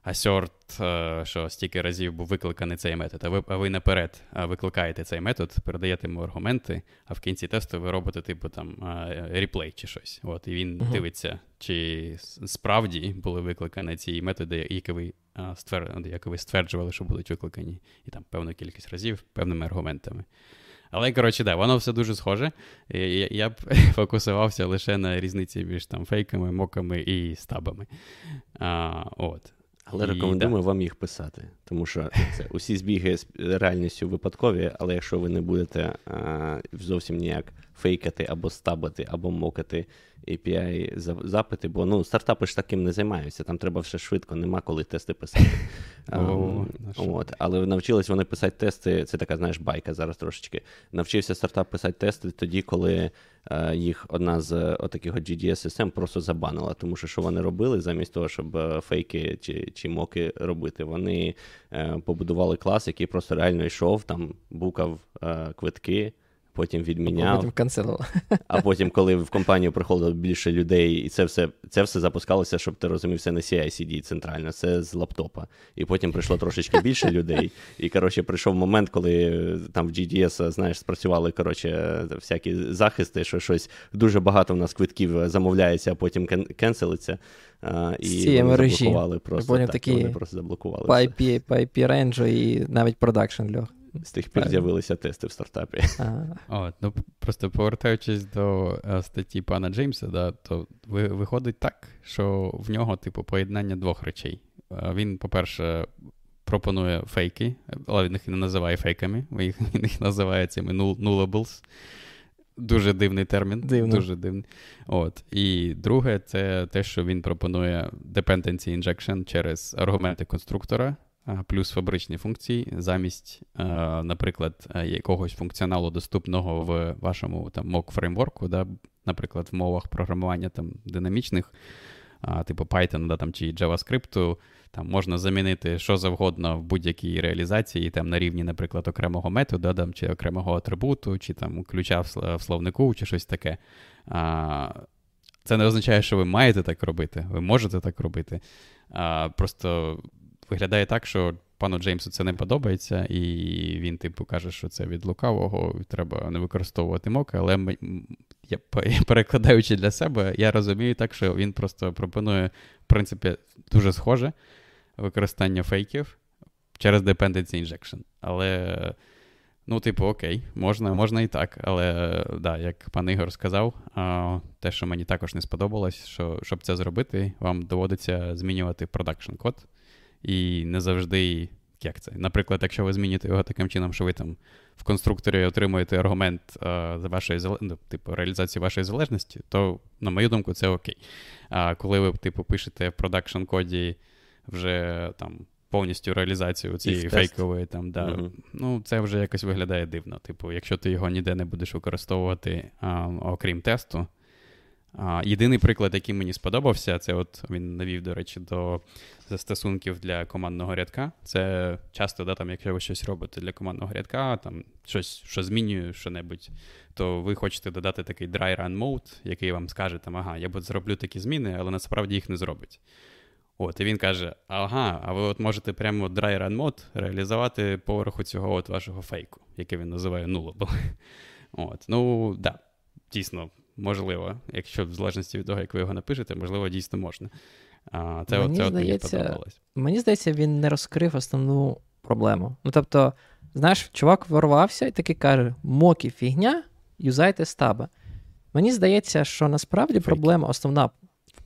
S3: assert, е, що стільки разів був викликаний цей метод, а ви, а ви наперед викликаєте цей метод, передаєте йому аргументи, а в кінці тесту ви робите, типу, там е, реплей чи щось. От, і він
S2: Мгм.
S3: дивиться, чи справді були викликані ці методи, які ви, е, ствер... які ви стверджували, що будуть викликані, і там певну кількість разів, певними аргументами. Але, коротше, да, воно все дуже схоже. Я, я б фокусувався лише на різниці між там фейками, моками і стабами. А, от.
S1: Але
S3: І,
S1: рекомендуємо вам їх писати, тому що це усі збіги з реальністю випадкові, але якщо ви не будете а, зовсім ніяк фейкати або стабати, або мокати API за- запити, бо ну, стартапи ж таким не займаються, там треба все швидко, нема коли тести писати.
S3: Що.
S1: От, але навчились вони писати тести. Це така, знаєш, байка зараз трошечки. Навчився стартап писати тести тоді, коли е, їх одна з е, отаких от GDS-систем просто забанила. Тому що що вони робили замість того, щоб е, фейки чи, чи моки робити, вони е, побудували клас, який просто реально йшов, там букав е, квитки. Потім відміняв,
S2: Потім канцелував.
S1: а потім, коли в компанію приходило більше людей, і це все це все запускалося, щоб ти розумів, це не CI-CD центрально, це з лаптопа. І потім прийшло трошечки більше людей. І коротше, прийшов момент, коли там в GDS, знаєш, спрацювали коротше, всякі захисти, що щось дуже багато в нас квитків замовляється, а потім кен- кенселиться. А,
S2: З
S1: і
S2: цієї
S1: вони
S2: мережі.
S1: заблокували просто.
S2: Потім
S1: так,
S2: такі
S1: вони просто заблокували.
S2: По. IP, по IP рейнджу і навіть продакшн льох.
S1: З тих пір з'явилися тести в стартапі.
S2: Ага.
S3: От, ну, просто повертаючись до е, статті пана Джеймса, да, то виходить так, що в нього, типу, поєднання двох речей. Е, Він, по-перше, пропонує фейки, але він їх не називає фейками, він їх, він їх називає цими nullables. Дуже дивний термін.
S2: Дивно.
S3: Дуже дивний. От. І друге, це те, що він пропонує dependency injection через аргументи конструктора, плюс фабричні функції, замість, наприклад, якогось функціоналу доступного в вашому там mock фреймворку, да, наприклад, в мовах програмування там динамічних, типу Python да, там, чи JavaScript, там можна замінити що завгодно в будь-якій реалізації, там на рівні, наприклад, окремого методу, там, чи окремого атрибуту, чи там ключа в словнику, чи щось таке. Це не означає, що ви маєте так робити, ви можете так робити. А, Просто виглядає так, що пану Джеймсу це не подобається, і він, типу, каже, що це від лукавого, треба не використовувати моки, але я, перекладаючи для себе, я розумію так, що він просто пропонує, в принципі, дуже схоже використання фейків через dependency injection. Але, ну, типу, окей, можна можна і так. Але, да, як пан Ігор сказав, те, що мені також не сподобалось, що щоб це зробити, вам доводиться змінювати production код. І не завжди. Як це? Наприклад, якщо ви зміните його таким чином, що ви там в конструкторі отримуєте аргумент а, за вашої ну, типу, реалізації вашої залежності, то, на мою думку, це окей. А коли ви, типу, пишете в production коді вже там повністю реалізацію цієї фейкової, там, да, uh ну, це вже якось виглядає дивно. Типу, якщо ти його ніде не будеш використовувати, а, окрім тесту. Єдиний приклад, який мені сподобався, це от він навів, до речі, до застосунків для командного рядка. Це часто, да, там, якщо ви щось робите для командного рядка, там щось, що змінює що-небудь, то ви хочете додати такий dry run mode, який вам скаже, там, ага, я зроблю такі зміни, але насправді їх не зробить. От, І він каже: ага, а ви от можете прямо dry run mode реалізувати поверху цього от вашого фейку, який він називає nullable. От, Ну, да, дійсно, можливо, якщо в залежності від того, як ви його напишете, можливо, дійсно можна. А, Це
S2: мені
S3: це
S2: здається,
S3: от мені подобалось.
S2: Мені здається, він не розкрив основну проблему. Ну, тобто, знаєш, чувак ворвався і таки каже: мокі фігня, юзайте стаба. Мені здається, що насправді Фейки. проблема основна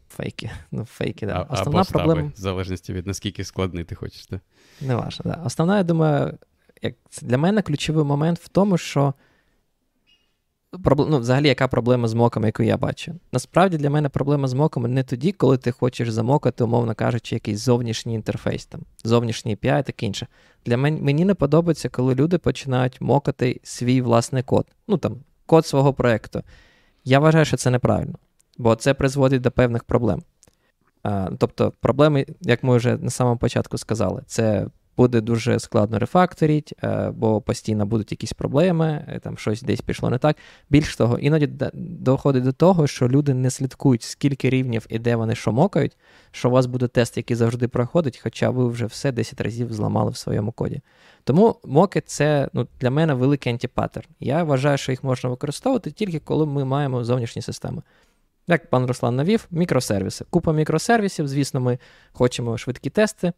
S2: Фейки. Ну, фейки, да.
S3: А, Основна або проблема. В залежності від наскільки складний ти хочеш.
S2: Не важно, да. Основна, я думаю, як для мене ключовий момент в тому, що ну, взагалі, яка проблема з моками, яку я бачу. Насправді для мене проблема з моками не тоді, коли ти хочеш замокати, умовно кажучи, якийсь зовнішній інтерфейс, там, зовнішній API і таке інше. Для мене мені не подобається, коли люди починають мокати свій власний код. Ну там, код свого проєкту. Я вважаю, що це неправильно бо це призводить до певних проблем. Тобто, проблеми, як ми вже на самому початку сказали, це буде дуже складно рефакторити, е, бо постійно будуть якісь проблеми, е, там щось десь пішло не так. Більш того, іноді доходить до того, що люди не слідкують, скільки рівнів і де вони що мокають, що у вас буде тест, який завжди проходить, хоча ви вже все 10 разів зламали в своєму коді. Тому моки це ну, для мене великий антипаттерн. Я вважаю, що їх можна використовувати тільки коли ми маємо зовнішні системи. Як пан Руслан навів, мікросервіси. Купа мікросервісів, звісно, ми хочемо швидкі тести.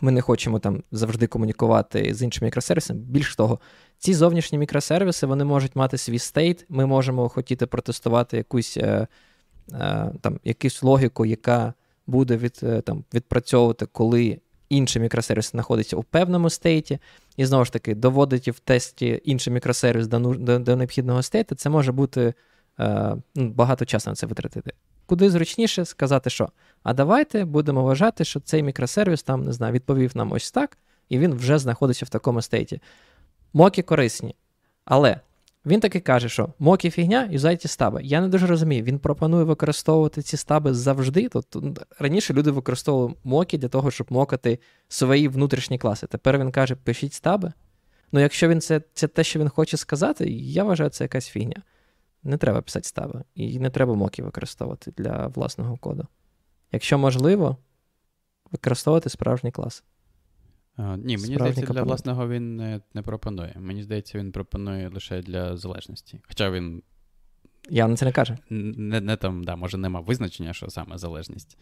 S2: Ми не хочемо там завжди комунікувати з іншими мікросервісами. Більш того, ці зовнішні мікросервіси вони можуть мати свій стейт. Ми можемо хотіти протестувати якусь е, е, там, якусь логіку, яка буде від, е, там, відпрацьовувати, коли інший мікросервіс знаходиться у певному стейті. І знову ж таки, доводити в тесті інший мікросервіс до, до, до необхідного стейту, це може бути. Е, ну, багато часу на це витратити. Куди зручніше сказати, що а давайте будемо вважати, що цей мікросервіс там, не знаю, відповів нам ось так, і він вже знаходиться в такому стейті. Моки корисні. Але він таки каже, що моки фігня, юзайте стаби. Я не дуже розумію, він пропонує використовувати ці стаби завжди. Тобто раніше люди використовували моки для того, щоб мокати свої внутрішні класи. Тепер він каже, пишіть стаби. Ну, якщо він це, це те, що він хоче сказати, я вважаю, це якась фігня не треба писати стаби. І не треба моки використовувати для власного коду. Якщо можливо, використовувати справжній клас.
S3: А, ні, мені здається, компонент. для власного він не, не пропонує. Мені здається, він пропонує лише для залежності. Хоча він.
S2: Явно це не кажу.
S3: Не, не там, да, може, нема визначення, що саме залежність.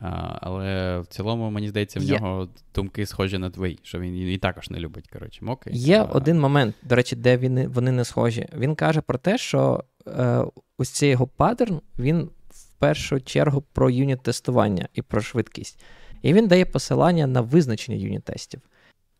S3: А, Але в цілому, мені здається, в Є. нього думки схожі на твої, що він і також не любить коротше, моки.
S2: Є а... один момент, до речі, де він, вони не схожі. Він каже про те, що е, ось цей його паттерн, він в першу чергу про юніт тестування і про швидкість. І він дає посилання на визначення юніт-тестів.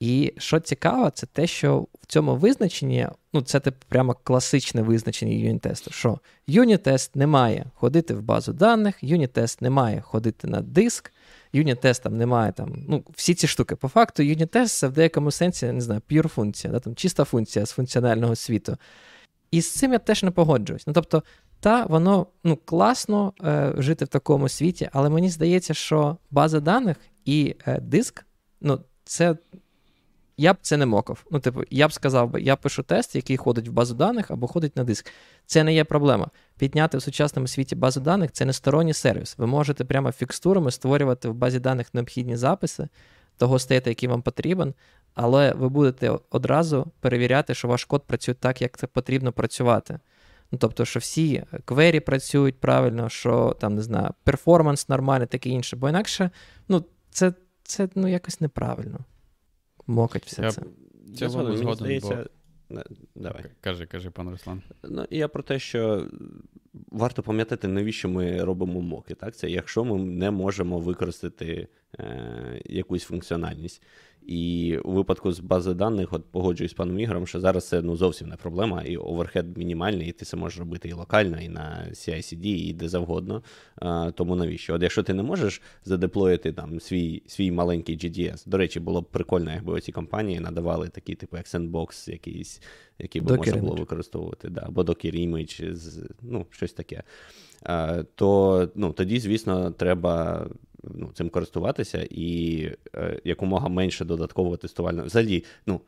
S2: І що цікаво, це те, що в цьому визначенні, ну це типу прямо класичне визначення юніт-тесту, що юніт-тест не має ходити в базу даних, юніт-тест не має ходити на диск, юніт-тест там немає там, ну, всі ці штуки. По факту, юніт-тест це в деякому сенсі, не знаю, pure функція, да, там чиста функція з функціонального світу. І з цим я теж не погоджуюсь. Ну, тобто, та воно ну, класно е, жити в такому світі, але мені здається, що база даних і е, диск, ну, це. Я б це не мокав. Ну, типу, я б сказав би, я пишу тест, який ходить в базу даних або ходить на диск. Це не є проблема. Підняти в сучасному світі базу даних це не сторонній сервіс. Ви можете прямо фікстурами створювати в базі даних необхідні записи того стейта, який вам потрібен, але ви будете одразу перевіряти, що ваш код працює так, як це потрібно працювати. Ну, Тобто, що всі квері працюють правильно, що там, не знаю, перформанс нормальний, таке інше. Бо інакше, ну, це це ну, якось неправильно. Мокать все
S3: я,
S2: це.
S3: Я згоден, мені здається,
S1: бо... Давай.
S3: Кажи, кажи, пан Руслан.
S1: Ну, я про те, що варто пам'ятати, навіщо ми робимо моки. Так? Це якщо ми не можемо використати е, якусь функціональність. І у випадку з бази даних, от погоджуюсь з паном Ігорем, що зараз це ну, зовсім не проблема, і overhead мінімальний, і ти це можеш робити і локально, і на CI/CD, і де завгодно. А, Тому навіщо? От якщо ти не можеш задеплоїти там свій свій маленький RDS, до речі, було б прикольно, якби оці компанії надавали такі, типу, як Sandbox якийсь, який би можна було використовувати, да, або Docker Image, ну, щось таке. А, То ну, тоді, звісно, треба ну, цим користуватися і е, якомога менше додаткового тестувального. Взагалі, ну,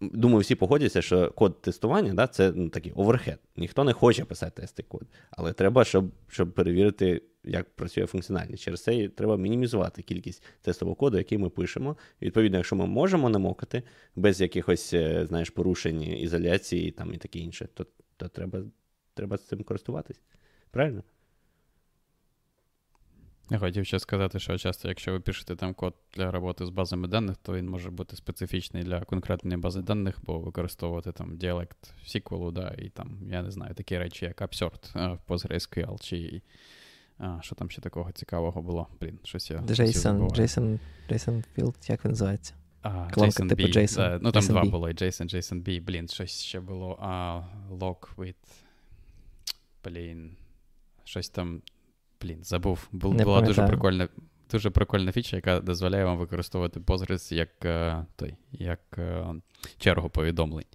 S1: думаю, всі погодяться, що код тестування да, це ну, такий overhead. Ніхто не хоче писати тести код, але треба, щоб щоб перевірити, як працює функціональність. Через це треба мінімізувати кількість тестового коду, який ми пишемо. Відповідно, якщо ми можемо намокати без якихось е, знаєш, порушень ізоляції там, і таке інше, то то треба, треба з цим користуватись. Правильно?
S3: Я хотів ще сказати, що часто, якщо ви пишете там код для роботи з базами даних, то він може бути специфічний для конкретної бази даних, бо використовувати там діалект SQL, да, і там, я не знаю, такі речі, як Absurd в PostgreSQL, чи а, що там ще такого цікавого було. Блін, щось я.
S2: Jason, Jason, Jason Field, як він називається?
S3: А, типу B. Ну там Jason два B. було, Jason, Jason B. Блін, щось ще було. А, Log with. Блін. Щось там. Блін, забув. Бу, була дуже прикольна дуже прикольна фіча, яка дозволяє вам використовувати Postgres як uh, той, як uh, чергу повідомлень.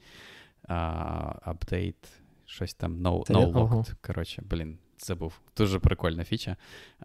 S3: Апдейт, щось там no, no locked. Коротше, блін, забув. Дуже прикольна фіча.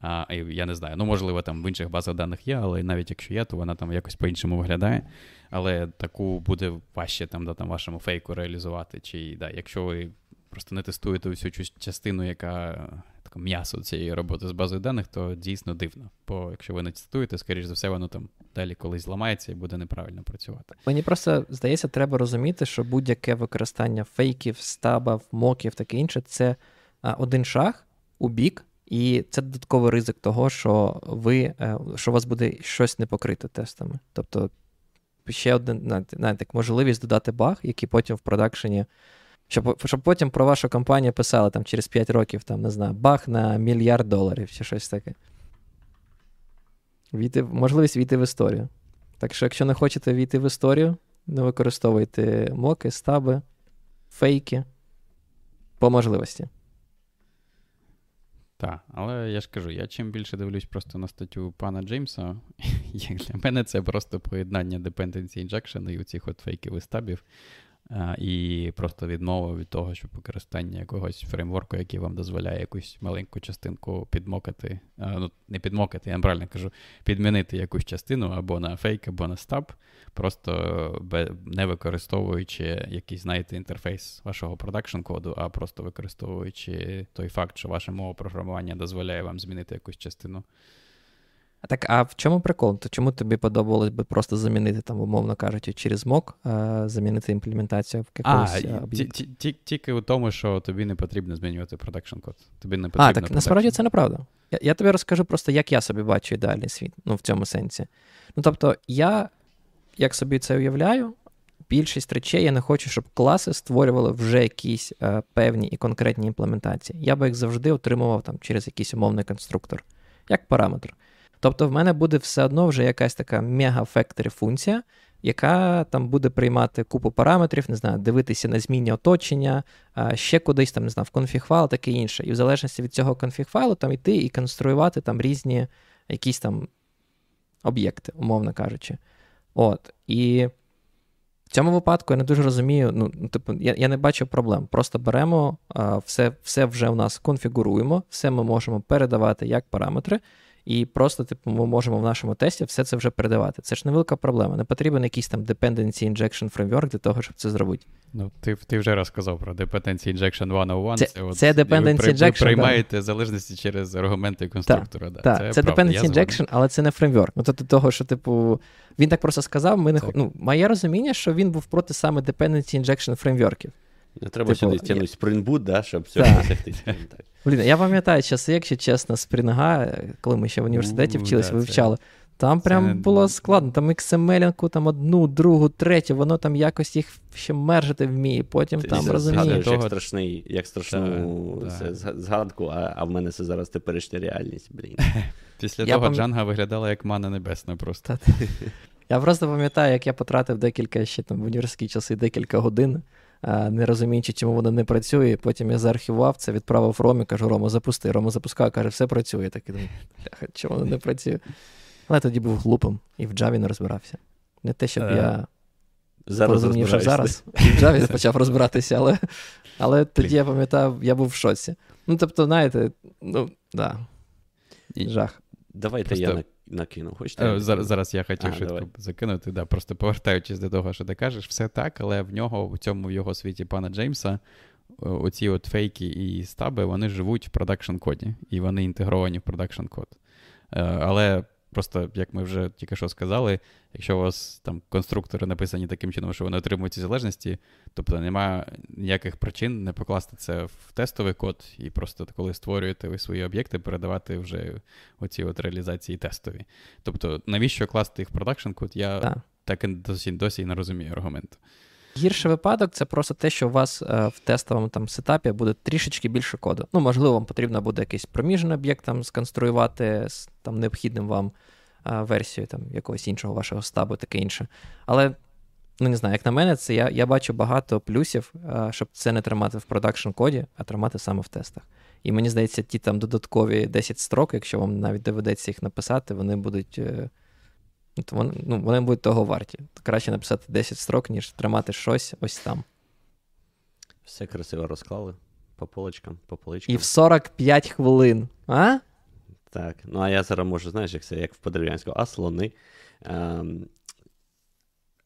S3: А, Я не знаю. Ну, можливо, там в інших базах даних є, але навіть якщо є, то вона там якось по-іншому виглядає. Але таку буде важче там, да, там вашому фейку реалізувати. Чи да, якщо ви просто не тестуєте всю частину, яка м'ясо цієї роботи з базою даних, то дійсно дивно. Бо якщо ви не тестуєте, скоріш за все, воно там далі колись зламається і буде неправильно працювати.
S2: Мені просто здається, треба розуміти, що будь-яке використання фейків, стабів, моків, таке інше це один шаг у бік. І це додатковий ризик того, що ви, е, що у вас буде щось не покрите тестами. Тобто ще знаєте, можливість додати баг, який потім в продакшені щоб щоб потім про вашу компанію писали там через 5 років, там, не знаю, баг на мільярд доларів чи щось таке. Війти, можливість війти в історію. Так що, якщо не хочете війти в історію, не використовуйте моки, стаби, фейки по можливості.
S3: Так, але я ж кажу, я чим більше дивлюсь просто на статтю пана Джеймса, як для мене це просто поєднання dependency injection і оцих от фейків і стабів. І просто відмова від того, щоб використання якогось фреймворку, який вам дозволяє якусь маленьку частинку підмокати, ну не підмокати, я правильно кажу, підмінити якусь частину або на фейк, або на стаб, просто не використовуючи якийсь, знаєте, інтерфейс вашого production коду, а просто використовуючи той факт, що ваша мова програмування дозволяє вам змінити якусь частину.
S2: Так, а в чому прикол? То чому тобі подобалось би просто замінити, там, умовно кажучи, через mock, замінити імплементацію в якогось об'єкту?
S3: Тільки у тому, що тобі не потрібно змінювати production код. Тобі не потрібно.
S2: А, так насправді це неправда. Я я тобі розкажу просто, як я собі бачу ідеальний світ, ну, в цьому сенсі. Ну, тобто, я, як собі це уявляю, більшість речей я не хочу, щоб класи створювали вже якісь е, певні і конкретні імплементації. Я би їх завжди отримував там через якийсь умовний конструктор, як параметр. Тобто, в мене буде все одно вже якась така мега-фекторі функція, яка там буде приймати купу параметрів, не знаю, дивитися на змінні оточення, ще кудись там, не знаю, в конфіг-файл, таке інше. І в залежності від цього конфіг-файлу там йти і конструювати там різні якісь там об'єкти, умовно кажучи. От. І в цьому випадку я не дуже розумію, ну, ну, типу, я я не бачу проблем. Просто беремо, все все вже у нас конфігуруємо, все ми можемо передавати як параметри, і просто, типу, ми можемо в нашому тесті все це вже передавати. Це ж невелика проблема. Не потрібен якийсь там dependency injection framework для того, щоб це зробити.
S3: Ну, ти ти вже розказав про dependency injection 101.
S2: Це, це, от, це dependency ви, injection. Ви
S3: приймаєте
S2: да.
S3: залежності через аргументи конструктора.
S2: Так, да. це, це dependency injection, але це не фреймворк. Ну, тобто того, що, типу, він так просто сказав, ми не ну, моє розуміння, що він був проти саме dependency injection фреймворків.
S1: Не треба типу, сюди тягнути я... Spring Boot, да, щоб все досягти.
S2: Блін, я пам'ятаю часи, якщо чесно, Спрінга, коли ми ще в університеті вчились, вивчали. Там прям це було не... складно. Там XML-ку, там одну, другу, третю, воно там якось їх ще мержити вміє, потім
S1: Ти
S2: там розумієш.
S1: Того... Як страшний, як страшну це, згадку, а, а в мене це зараз теперішня реальність, блін.
S3: Після я того пам... Джанга виглядала як мана небесна просто.
S2: Я просто пам'ятаю, як я потратив декілька ще там в університетські часи декілька годин не розуміючи, чому воно не працює. Потім я заархівував це, відправив Ромі, кажу, Рома, запусти. Рома запускав, каже, все працює. Так і думаю, чому воно не працює? Але тоді був глупим і в Java не розбирався. Не те, щоб я
S1: е, зараз
S2: розумів, що зараз і в Java почав розбиратися, але але тоді я пам'ятав, я був в шоці. Ну, тобто, знаєте, ну, да. Жах.
S1: Давайте Просто... я накину. Хочете?
S3: Е, зараз зараз я хотів а, швидко давай. закинути. Да, Просто повертаючись до того, що ти кажеш, все так, але в нього у цьому в його світі пана Джеймса. Оці от фейки і стаби, вони живуть в production коді, і вони інтегровані в production код. Е, але Просто, як ми вже тільки що сказали, якщо у вас там конструктори написані таким чином, що вони отримують ці залежності, тобто немає ніяких причин не покласти це в тестовий код і просто коли створюєте ви свої об'єкти, передавати вже оці от реалізації тестові. Тобто, навіщо класти їх в продакшн код, я так, так і досі досі не розумію аргумент.
S2: Гірший випадок це просто те, що у вас е, в тестовому там сетапі буде трішечки більше коду. Ну, можливо, вам потрібно буде якийсь проміжний об'єкт там сконструювати з там необхідним вам е, версією там якогось іншого вашого стабу, таке інше. Але, ну не знаю, як на мене, це я я бачу багато плюсів, е, щоб це не тримати в продакшн коді, а тримати саме в тестах. І мені здається, ті там додаткові 10 строк, якщо вам навіть доведеться їх написати, вони будуть. То вони, ну, вони будуть того варті. Краще написати 10 строк, ніж тримати щось ось там.
S1: Все красиво розклали по полочкам, по поличкам.
S2: І в 45 хвилин. А?
S1: Так. Ну, а я зараз можу, знаєш, як це як в подерев'янському, а слони. Ем,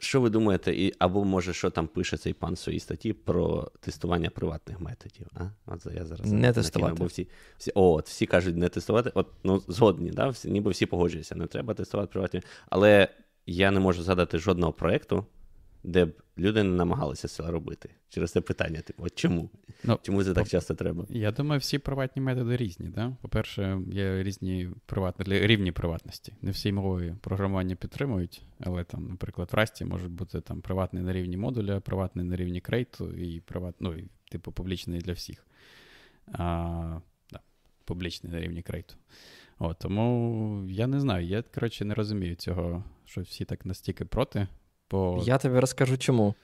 S1: що ви думаєте, і, або може, що там пише цей пан в своїй статті про тестування приватних методів? А? От я зараз
S2: Не тестувати. Бо
S1: всі, всі, о, от всі кажуть, не тестувати. От, ну, згодні, да? всі, ніби всі погоджуються, не треба тестувати приватні. Але я не можу згадати жодного проєкту, де б люди не намагалися це робити. Через це питання, типу, от чому? Ну, Чому це так часто треба?
S3: Я думаю, всі приватні методи різні. Да? По-перше, є різні приватні, рівні приватності. Не всі мови програмування підтримують, але там, наприклад, в Расті можуть бути там приватний на рівні модуля, приватний на рівні крейту і приват, ну, і, типу, публічний для всіх. А, да, Публічний на рівні крейту. О, тому я не знаю, я, коротше, не розумію цього, що всі так настільки проти. Бо...
S2: Я тобі розкажу чому.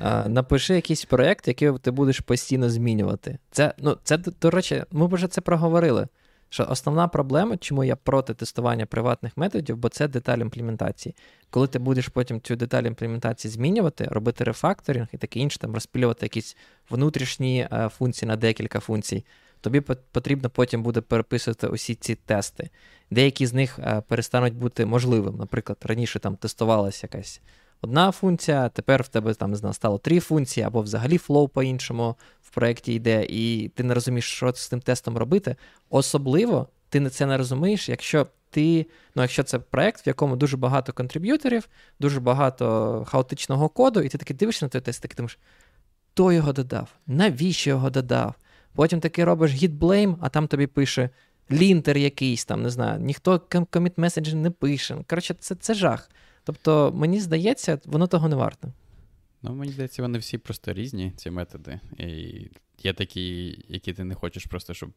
S2: А, Напиши якийсь проєкт, який ти будеш постійно змінювати. Це, ну, це, до речі, ми вже це проговорили. Що основна проблема, чому я проти тестування приватних методів, бо це деталь імплементації. Коли ти будеш потім цю деталь імплементації змінювати, робити рефакторинг і таке інше, там розпілювати якісь внутрішні е, функції на декілька функцій, тобі потрібно потім буде переписувати усі ці тести. Деякі з них е, перестануть бути можливим. Наприклад, раніше там тестувалася якась одна функція, тепер в тебе там стало три функції, або взагалі flow по-іншому в проєкті йде, і ти не розумієш, що з тим тестом робити. Особливо ти це не розумієш, якщо ти, ну, якщо це проєкт, в якому дуже багато контриб'юторів, дуже багато хаотичного коду, і ти таки дивишся на той тест, і думаєш, хто його додав? Навіщо його додав? Потім таки робиш git blame, а там тобі пише лінтер якийсь там, не знаю, ніхто коміт меседжер не пише. Коротше, це, це жах. Тобто, мені здається, воно того не варто.
S3: Ну, мені здається, вони всі просто різні, ці методи. І Є такі, які ти не хочеш просто, щоб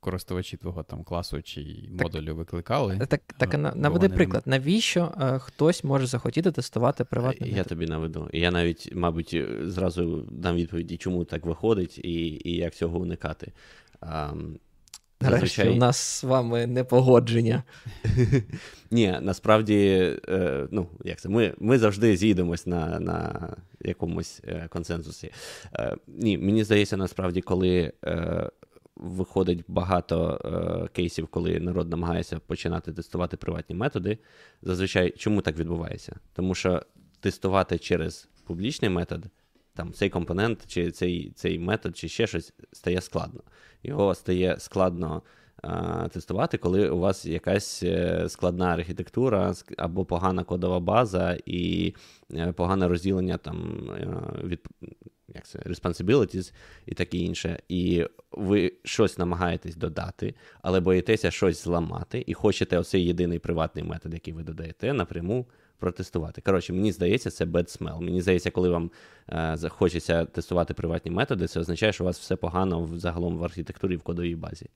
S3: користувачі твого там класу чи модулю викликали.
S2: Так так наведи приклад, навіщо е, хтось може захотіти тестувати приватний
S1: Я тобі наведу. Я навіть, мабуть, зразу дам відповіді, чому так виходить, і і як цього уникати. А,
S2: Нарешті у нас з вами непогодження.
S1: Ні, насправді, е, ну, як це, ми ми завжди зійдемось на на якомусь е, консенсусі. Е, ні, мені здається, насправді, коли виходить багато кейсів, коли народ намагається починати тестувати приватні методи, зазвичай чому так відбувається? Тому що тестувати через публічний метод. Там цей компонент, чи цей цей метод, чи ще щось стає складно. Його стає складно а, тестувати, коли у вас якась е, складна архітектура або погана кодова база і е, погане розділення там е, від як це, responsibilities і таке інше. І ви щось намагаєтесь додати, але боїтеся щось зламати, і хочете оцей єдиний приватний метод, який ви додаєте, напряму протестувати. Коротше, мені здається, це bad smell. Мені здається, коли вам е, хочеться тестувати приватні методи, це означає, що у вас все погано загалом в архітектурі в кодовій базі.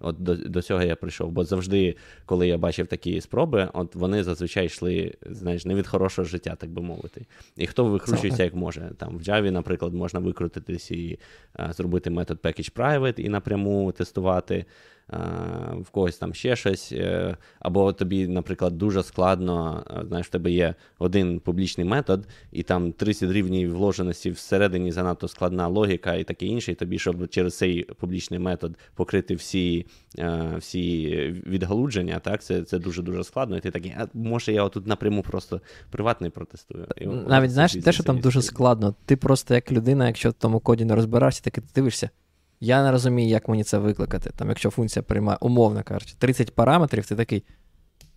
S1: От до до цього я прийшов. Бо завжди, коли я бачив такі спроби, от вони зазвичай йшли, знаєш, не від хорошого життя, так би мовити. І хто викручується як може. Там В Java, наприклад, можна викрутитись і а, зробити метод package private і напряму тестувати в когось там ще щось. Е, або тобі, наприклад, дуже складно, знаєш, в тебе є один публічний метод, і там 30 рівнів вложеності всередині занадто складна логіка і таке інше, і тобі, щоб через цей публічний метод покрити всі всі відгалудження, так, це це дуже-дуже складно. І ти такий, а може я отут напряму просто приватний протестую. І
S2: Навіть знаєш, те, що там дуже складно, ти просто як людина, якщо в тому коді не розбираєшся, так і ти дивишся. Я не розумію, як мені це викликати. Там, Якщо функція приймає, умовно кажучи, 30 параметрів, ти такий.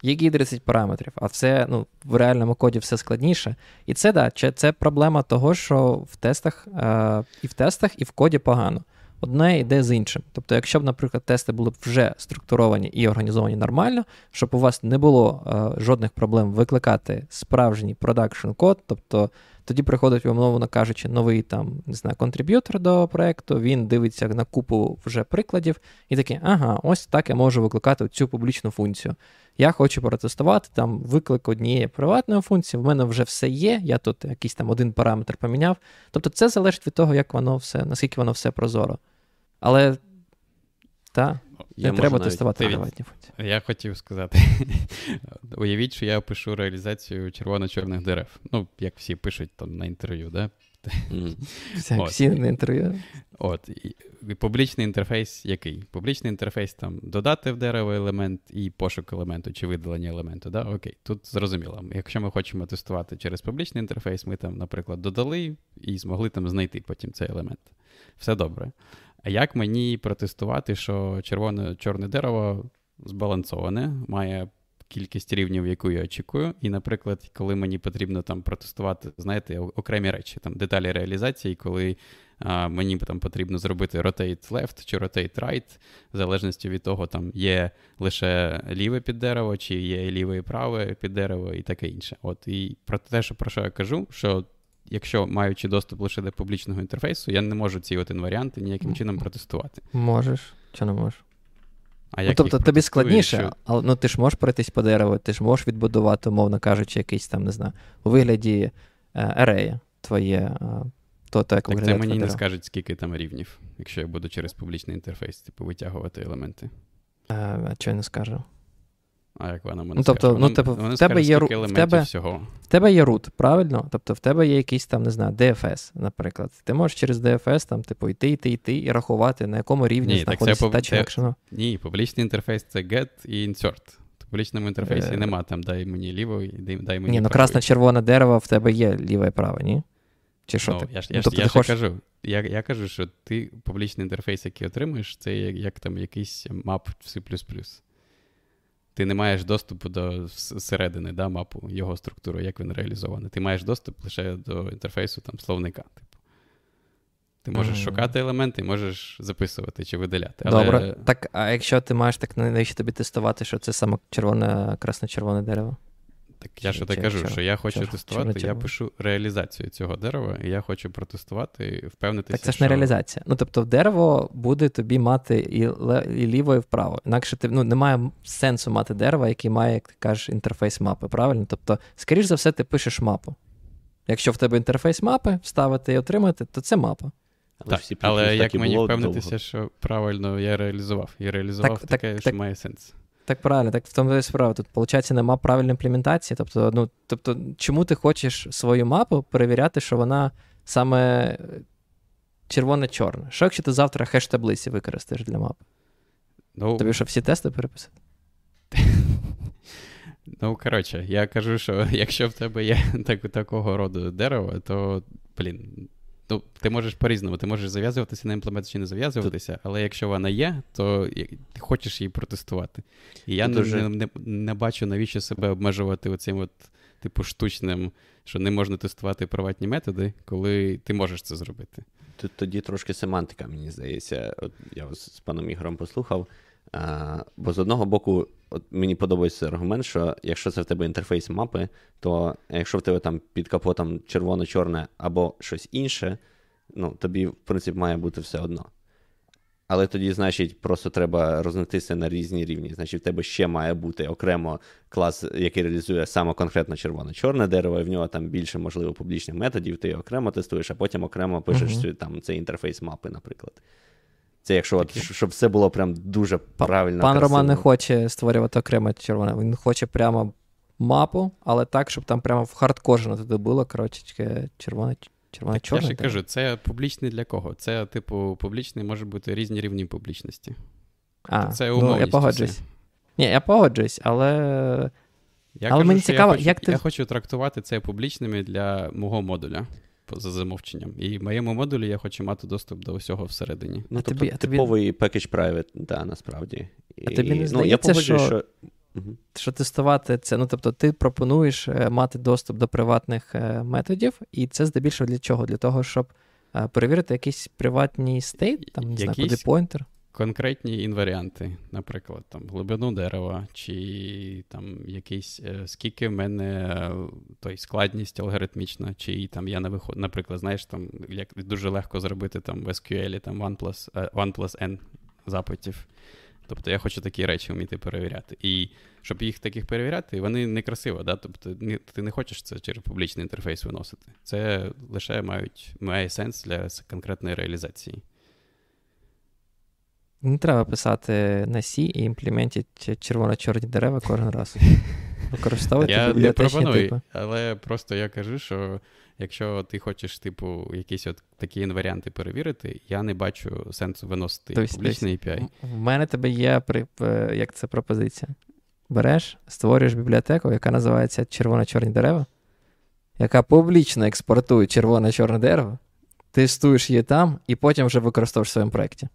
S2: Які 30 параметрів? А це ну, в реальному коді все складніше. І це да, це проблема того, що в тестах е, і в тестах, і в коді погано. Одне йде з іншим. Тобто, якщо б, наприклад, тести були б вже структуровані і організовані нормально, щоб у вас не було е, жодних проблем викликати справжній production код, тобто тоді приходить, умовно кажучи, новий там, не знаю, контриб'ютор до проекту, він дивиться на купу вже прикладів і такий, ага, ось так я можу викликати цю публічну функцію. Я хочу протестувати там виклик однієї приватної функції, в мене вже все є, я тут якийсь там один параметр поміняв. Тобто це залежить від того, як воно все, наскільки воно все прозоро. Але так, не треба навіть... тестувати приватні функції.
S3: Я хотів сказати: уявіть, що я пишу реалізацію червоно-чорних дерев. Ну, як всі пишуть там на інтерв'ю, да?
S2: Всі, всі на інтерв'ю.
S3: От, і, і Публічний інтерфейс який? Публічний інтерфейс там додати в дерево елемент і пошук елементу чи видалення елементу. Да? Окей, тут зрозуміло. Якщо ми хочемо тестувати через публічний інтерфейс, ми там, наприклад, додали і змогли там знайти потім цей елемент. Все добре. А як мені протестувати, що червоне чорне дерево збалансоване, має кількість рівнів, яку я очікую. І, наприклад, коли мені потрібно там протестувати, знаєте, окремі речі, там деталі реалізації, коли а, мені там потрібно зробити rotate left чи rotate right, в залежності від того, там є лише ліве під дерево, чи є ліве і праве під дерево, і таке інше. От і про те, що про що я кажу, що якщо маючи доступ лише до публічного інтерфейсу, я не можу ці от інваріанти ніяким чином протестувати.
S2: Можеш, чи не можеш? А ну, Тобто тобі складніше, що... але ну, ти ж можеш пройтись по дереву, ти ж можеш відбудувати, умовно кажучи, якийсь там, не знаю, у вигляді е, ерея твоє. Е, то, то, як
S3: так це мені не скажуть, скільки там рівнів, якщо я буду через публічний інтерфейс, типу, витягувати елементи.
S2: А, е, а чого я не скажу?
S3: А як вона мене
S2: ну, тобто,
S3: скаже?
S2: Ну, типу, в тебе є в тебе, всього. В тебе є root, правильно? Тобто в тебе є якийсь там, не знаю, DFS, наприклад. Ти можеш через DFS там, типу, йти, йти, йти і рахувати, на якому рівні Ні, знаходиться та чи екшену.
S3: Ні, публічний інтерфейс це get і insert. В публічному інтерфейсі е... нема там дай мені ліво і дай мені.
S2: Ні, ну красно-червоне дерево в тебе є ліве і праве, ні? Чи що
S3: ну,
S2: ти?
S3: Я ж я, тобто я, хочеш... кажу. Я я кажу, що ти публічний інтерфейс, який отримуєш, це як, як там якийсь мап в C ти не маєш доступу до середини да, мапу, його структури, як він реалізований. Ти маєш доступ лише до інтерфейсу там, словника. Типу. Ти можеш mm. шукати елементи, можеш записувати чи видаляти.
S2: Але... Добре. Так, а якщо ти маєш, так навіщо тобі тестувати, що це саме червоне, красно-червоне дерево?
S3: Так я ж так кажу, що я хочу чор, тестувати, чор, я пишу реалізацію цього дерева, і я хочу протестувати, і впевнитися.
S2: Так це
S3: ж
S2: що... не реалізація. Ну тобто, дерево буде тобі мати і ле, і ліво, і вправо. Інакше ти ну, немає сенсу мати дерево, який має, як ти кажеш, інтерфейс мапи. Правильно? Тобто, скоріш за все, ти пишеш мапу. Якщо в тебе інтерфейс мапи вставити і отримати, то це мапа.
S3: Але, так, але як мені впевнитися, довго. що правильно я реалізував і реалізував так, таке, так, що так, має сенс.
S2: Так правильно, так в тому і справа. Тут, виходить, нема правильної імплементації. Тобто, ну, тобто, чому ти хочеш свою мапу перевіряти, що вона саме червоне-чорне? Що якщо ти завтра хеш таблиці використаєш для мапи? Ну, Тобі що всі тести переписати?
S3: Ну, коротше, я кажу, що якщо в тебе є так, такого роду дерево, то, блін, Ну, ти можеш по-різному, ти можеш зав'язуватися на імплементацію чи не зав'язуватися, але якщо вона є, то ти хочеш її протестувати. І я не, не, не бачу, навіщо себе обмежувати оцим от, типу, штучним, що не можна тестувати приватні методи, коли ти можеш це зробити.
S1: Тут тоді трошки семантика, мені здається. От Я з паном Ігорем послухав. А, Бо з одного боку, от мені подобається аргумент, що якщо це в тебе інтерфейс мапи, то якщо в тебе там під капотом червоно-чорне або щось інше, ну, тобі, в принципі, має бути все одно. Але тоді, значить, просто треба рознитися на різні рівні. Значить, в тебе ще має бути окремо клас, який реалізує саме конкретно червоно-чорне дерево, і в нього там більше, можливо, публічних методів, ти окремо тестуєш, а потім окремо пишеш uh-huh. там цей інтерфейс мапи, наприклад. Це якщо от, щоб все було прям дуже правильно.
S2: Пан
S1: красиво.
S2: Роман не хоче створювати окреме червоне. Він хоче прямо мапу, але так, щоб там прямо в хардкожено туди було, коротше, червоне. червоне так, чорне.
S3: Я ж кажу, це публічний для кого? Це, типу, публічний може бути різні рівні публічності.
S2: А, це ну, я погоджуюсь. Ні, я погоджуюсь, але.
S3: Я але кажу, мені цікаво, я хочу, як ти. Я хочу трактувати це публічними для мого модуля за замовченням. І в моєму модулі я хочу мати доступ до усього всередині.
S1: Ну, тобто тобі, типовий тобі... package private, да, насправді.
S2: А тобі не здається, ну, я що... що... Угу. Що тестувати це, ну тобто, ти пропонуєш е, мати доступ до приватних е, методів, і це здебільшого для чого? Для того, щоб е, перевірити якийсь приватний стейт, там не знаю, куди поінтер
S3: конкретні інваріанти, наприклад, там глибину дерева, чи там якийсь, е, скільки в мене е, той складність алгоритмічна, чи там я не виход, наприклад, знаєш, там як дуже легко зробити там в SQL там 1 plus, 1 plus N запитів. Тобто я хочу такі речі вміти перевіряти. І щоб їх таких перевіряти, вони некрасиво, да? тобто ти не хочеш це через публічний інтерфейс виносити. Це лише мають, має сенс для конкретної реалізації.
S2: Не треба писати на C і імплементити червоно-чорні дерева кожен раз. Використовувати
S3: Я не пропоную, типи. але просто я кажу, що якщо ти хочеш, типу, якісь от такі інваріанти перевірити, я не бачу сенсу виносити тобто, публічний API.
S2: В мене тебе є як це пропозиція. Береш, створюєш бібліотеку, яка називається червоно-чорні дерева, яка публічно експортує червоне-чорне дерево, тестуєш її там і потім вже використовуєш в своєму проєкті.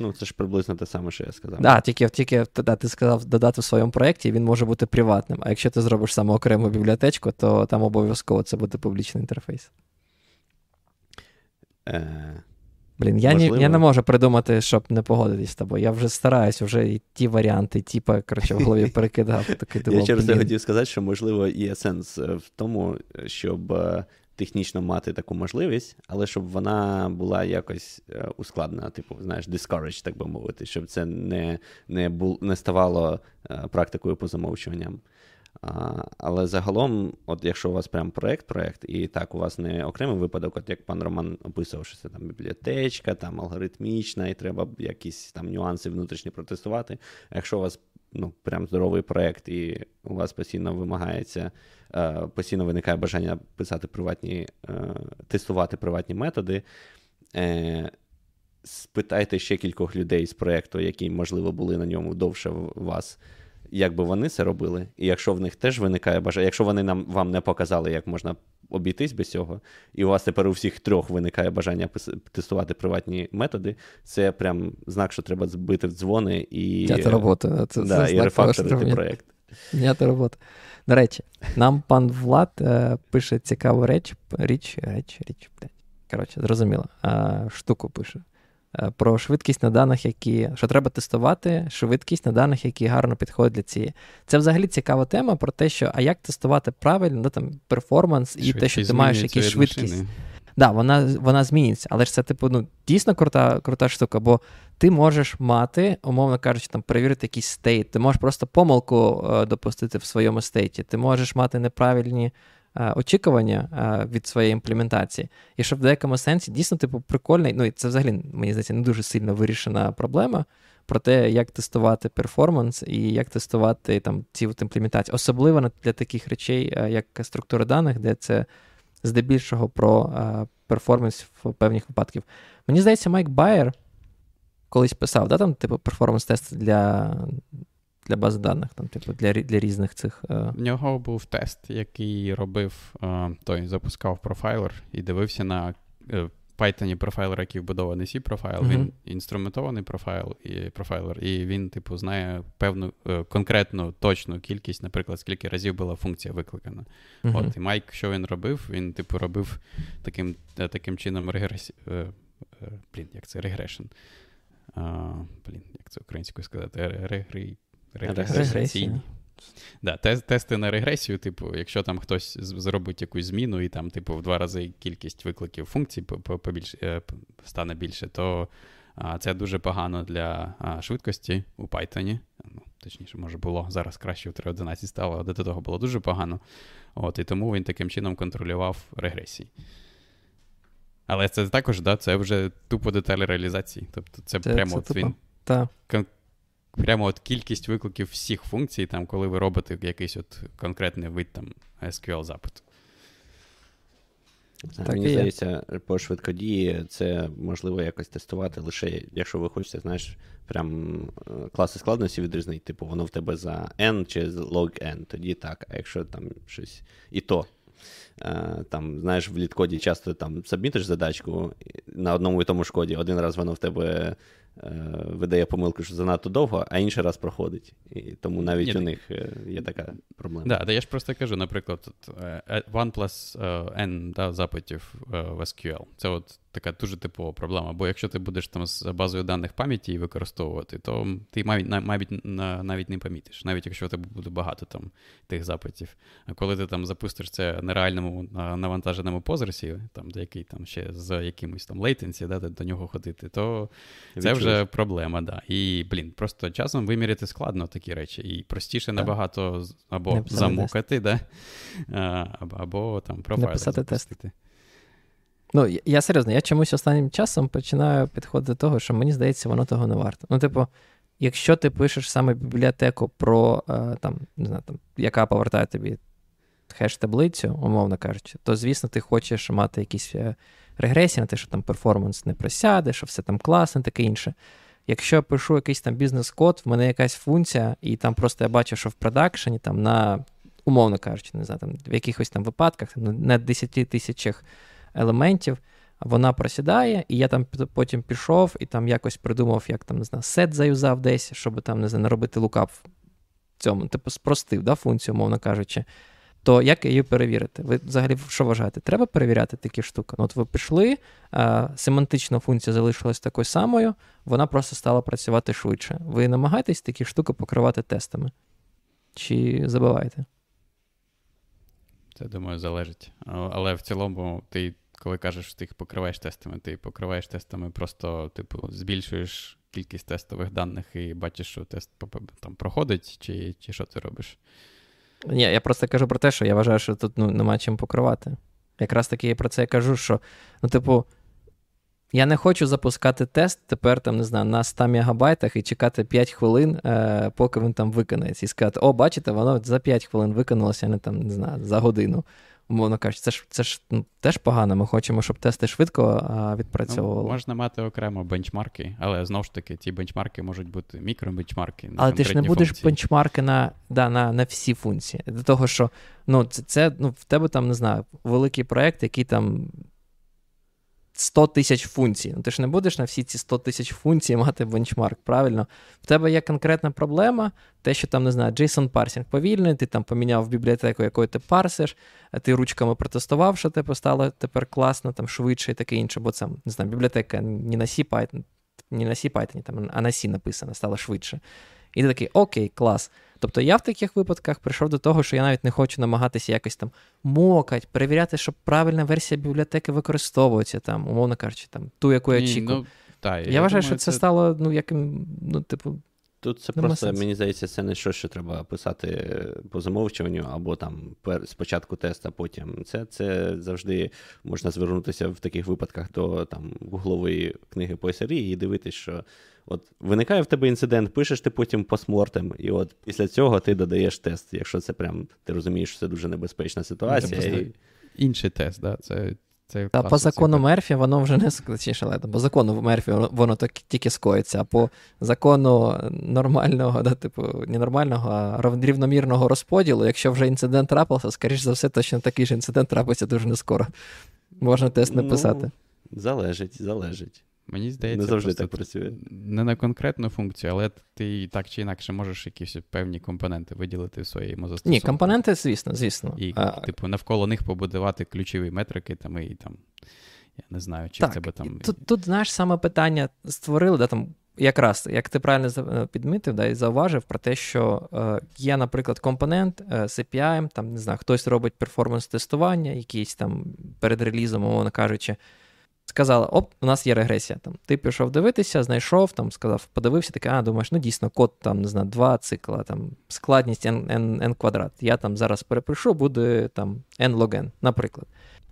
S1: Ну, це ж приблизно те саме, що я сказав.
S2: Да, тільки тільки да, ти сказав додати в своєму проєкті, він може бути приватним. А якщо ти зробиш саме окрему бібліотечку, то там обов'язково це буде публічний інтерфейс.
S1: Е...
S2: Блін, я не, я не можу придумати, щоб не погодитись з тобою. Я вже стараюсь, вже і ті варіанти, ті, коротше, в голові перекидав. Такий,
S1: я через це хотів сказати, що, можливо, є сенс в тому, щоб е, технічно мати таку можливість, але щоб вона була якось е, ускладнена, типу, знаєш, discourage, так би мовити, щоб це не не, бу, не ставало е, практикою по замовчуванням. А, Але загалом, от якщо у вас прям проєкт-проєкт, і так, у вас не окремий випадок, от як пан Роман описував, що це там бібліотечка, там алгоритмічна, і треба якісь там нюанси внутрішні протестувати. Якщо у вас ну, прям здоровий проєкт, і у вас постійно вимагається Е, постійно виникає бажання писати приватні, е, тестувати приватні методи. Е, спитайте ще кількох людей з проєкту, які, можливо, були на ньому довше вас, як би вони це робили. І якщо в них теж виникає бажання, якщо вони нам вам не показали, як можна обійтись без цього, і у вас тепер у всіх трьох виникає бажання тестувати приватні методи, це прям знак, що треба збити в дзвони і,
S2: це робота. Це,
S1: да,
S2: це
S1: і рефакторити проєкт.
S2: М'ята робота. До речі, нам пан Влад е, пише цікаву реч, річ, річ, блядь. Коротше, зрозуміло. Е, штуку пише. Е, про швидкість на даних, які що треба тестувати, швидкість на даних, які гарно підходять для цієї. Це взагалі цікава тема про те, що а як тестувати правильно ну, там, перформанс і те, що ти маєш якісь швидкість. Да, вона вона зміниться, але ж це, типу, ну, дійсно крута крута штука, бо ти можеш мати, умовно кажучи, там перевірити якийсь стейт, ти можеш просто помилку е, допустити в своєму стейті, ти можеш мати неправильні очікування е, від своєї імплементації. І що в деякому сенсі дійсно типу прикольний. Ну і це взагалі, мені здається, не дуже сильно вирішена проблема про те, як тестувати перформанс і як тестувати там ці от імплементації. Особливо для таких речей, е, як структура даних, де це здебільшого про перформанс в певних випадків. Мені здається, Майк Байер колись писав, да, там, типу, перформанс-тест для для бази даних, там, типу, для для різних цих.
S3: Uh... В нього був тест, який робив uh, той, запускав профайлер і дивився на uh, Python профайлер, який вбудований c профайл, uh-huh. він інструментований профайл і профайлер, і він, типу, знає певну конкретну точну кількість, наприклад, скільки разів була функція викликана. Uh-huh. От, І Майк, що він робив, він, типу, робив таким е, таким чином регресі... Е, е, блін, як це регрешн. Блін, як це українською сказати? Регрі... Регресійні. Да, Тести на регресію, типу, якщо там хтось зробить якусь зміну, і там, типу, в два рази кількість викликів функцій побільше, стане більше, то а, це дуже погано для а, швидкості у Python. Ну, Точніше, може було зараз краще в 3.11 стало, але до того було дуже погано. От, І тому він таким чином контролював регресії. Але це також, да, це вже тупо деталі реалізації. Тобто це, це прямо це от він.
S2: Та
S3: прямо от кількість викликів всіх функцій, там, коли ви робите якийсь от конкретний вид там SQL запиту.
S1: Так, Мені здається, по швидкодії це можливо якось тестувати лише, якщо ви хочете, знаєш, прям е, класи складності відрізнити, типу, воно в тебе за N чи log N, тоді так, а якщо там щось і то. Е, там, знаєш, в літкоді часто там сабмітиш задачку на одному і тому ж коді, один раз воно в тебе видає помилку, що занадто довго, а інший раз проходить. І Тому навіть Ні, у них е, є така проблема.
S3: Да, да, я ж просто кажу, наприклад, е, OnePlus N да, запитів в SQL. Це от така дуже типова проблема. Бо якщо ти будеш там з базою даних пам'яті використовувати, то ти навіть навіть, навіть не помітиш, навіть якщо у тебе буде багато там тих запитів. А коли ти там запустиш це на реальному навантаженому Postgres і, там, який там ще з якимось там latency, да, до нього ходити, то це вже проблема. да. І, блін, просто часом виміряти складно такі речі. І простіше набагато або замокати, да, або там профайли запустити.
S2: Ну, я серйозно, я чомусь останнім часом починаю підходити до того, що мені здається, воно того не варто. Ну, типу, якщо ти пишеш саме бібліотеку про е, там, не знаю, там, яка повертає тобі хеш-таблицю, умовно кажучи, то, звісно, ти хочеш мати якісь е, регресії на те, що там перформанс не просяде, що все там класно, таке інше. Якщо я пишу якийсь там бізнес-код, в мене якась функція, і там просто я бачу, що в продакшені там на, умовно кажучи, не знаю, там в якихось там випадках, на 10 тисячах елементів, вона просідає, і я там потім пішов і там якось придумав, як там не знаю, сет заюзав десь, щоб там не знаю, не робити лукап в цьому, типу, спростив да, функцію, мовно кажучи. То як її перевірити? Ви взагалі що вважаєте? Треба перевіряти такі штуки? Ну, От ви пішли, а, семантична функція залишилась такою самою, вона просто стала працювати швидше. Ви намагаєтесь такі штуки покривати тестами? Чи забуваєте?
S3: Це, думаю, залежить. Але в цілому, ти, коли кажеш, що ти їх покриваєш тестами, ти покриваєш тестами, просто, типу, збільшуєш кількість тестових даних і бачиш, що тест там проходить, чи чи що ти робиш.
S2: Ні, я просто кажу про те, що я вважаю, що тут ну, нема чим покривати. Якраз таки я про це кажу, що, ну, типу, я не хочу запускати тест тепер там, не знаю, на 100 мегабайтах і чекати 5 хвилин, е, поки він там виконається. І сказати, о, бачите, воно за 5 хвилин виконалося, а не там, не знаю, за годину. Умовно кажучи, це ж це ж ну, теж погано. Ми хочемо, щоб тести швидко а, відпрацьовували.
S3: Ну, можна мати окремо бенчмарки, але знову ж таки, ці бенчмарки можуть бути мікробенчмарки.
S2: Але ти ж не будеш функції. бенчмарки на да, на, на всі функції. До того, що ну, це, це ну, в тебе там не знаю, великий проект, який там 100 тисяч функцій. Ну, Ти ж не будеш на всі ці 100 тисяч функцій мати бенчмарк, правильно? В тебе є конкретна проблема, те, що там, не знаю, JSON парсінг повільний, ти там поміняв бібліотеку, якою ти парсиш, ти ручками протестував, що тебе стало тепер класно, там швидше і таке інше, бо це, не знаю, бібліотека не на C Python, не на C Python, там, а на C написано, стало швидше. І ти такий, окей, клас. Тобто я в таких випадках прийшов до того, що я навіть не хочу намагатися якось там мокать, перевіряти, щоб правильна версія бібліотеки використовується, там, умовно кажучи, там, ту, яку я очікую. Ну,
S3: та,
S2: я, я вважаю, думаю, що це, це стало, ну, яким, ну, типу.
S1: Тут це просто, сенс. мені здається, це не щось, що треба писати по замовчуванню, або там спочатку тест, а потім. Це це завжди можна звернутися в таких випадках до там гуглової книги по SRE і дивитись, що От виникає в тебе інцидент, пишеш ти потім постмортем, і от після цього ти додаєш тест, якщо це прям ти розумієш, що це дуже небезпечна ситуація. Це і...
S3: Інший тест, да, це. Це
S2: Та по закону Мерфі воно вже не складніше, але по закону Мерфі воно так, тільки скоїться, а по закону нормального, да, типу, не нормального, а рівномірного розподілу, якщо вже інцидент трапився, скоріш за все, точно такий ж інцидент трапиться дуже не скоро. Можна тест написати.
S1: Ну, залежить, залежить.
S3: Мені здається,
S1: не завжди так працює.
S3: Не на конкретну функцію, але ти так чи інакше можеш якісь певні компоненти виділити в своєму застосунку.
S2: Ні, компоненти, звісно, звісно.
S3: І, а... типу, навколо них побудувати ключові метрики, там, і там. Я не знаю, чи
S2: так,
S3: це би там.
S2: Тут, тут, знаєш, саме питання створили, да, там, якраз, як ти правильно е, підмітив, да, і зауважив про те, що е, є, наприклад, компонент е, CPI, там, не знаю, хтось робить перформанс-тестування, якийсь там перед релізом, умовно кажучи сказала: оп, у нас є регресія. Там, Ти пішов дивитися, знайшов, там, сказав, подивився, такий, а думаєш, ну дійсно, код там, не знаю, два цикла, там, складність n, n, n квадрат. Я там зараз перепишу, буде там n log n, наприклад.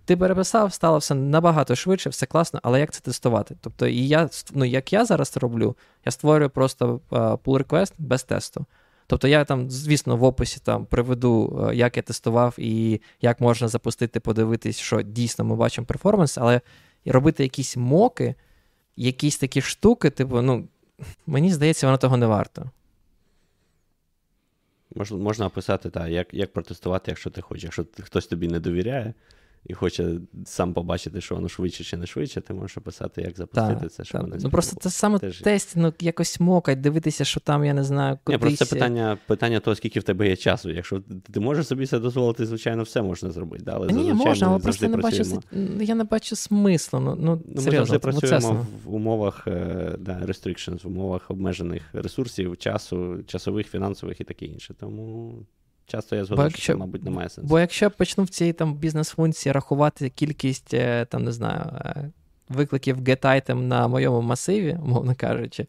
S2: Ти переписав, стало все набагато швидше, все класно, але як це тестувати? Тобто, і я, ну, як я зараз це роблю, я створюю просто pull request без тесту. Тобто я там, звісно, в описі там приведу, як я тестував і як можна запустити, подивитись, що дійсно ми бачимо перформанс, але і робити якісь моки, якісь такі штуки, типу, ну, мені здається, воно того не варто.
S1: Можна описати, так, як як протестувати, якщо ти хочеш. Якщо хтось тобі не довіряє, і хоче сам побачити, що воно швидше чи не швидше, ти можеш описати, як запустити та, це, щоб воно
S2: Ну просто це саме Теж... тест, ну якось мокать, дивитися, що там, я не знаю, кудись...
S1: Ні, просто це питання питання того, скільки в тебе є часу. Якщо ти можеш собі це дозволити, звичайно, все можна зробити. Да? Але
S2: Ні, можна, але просто не бачу, я не бачу смислу. Ну, ну, ну серйозно, Ми завжди
S1: працюємо в умовах е, да, restrictions, в умовах обмежених ресурсів, часу, часових, фінансових і таке інше. Тому. Часто я згодом, що це, мабуть, немає сенсу.
S2: Бо якщо я почну в цій там бізнес-функції рахувати кількість е, там, не знаю, е, викликів get-item на моєму масиві, умовно кажучи,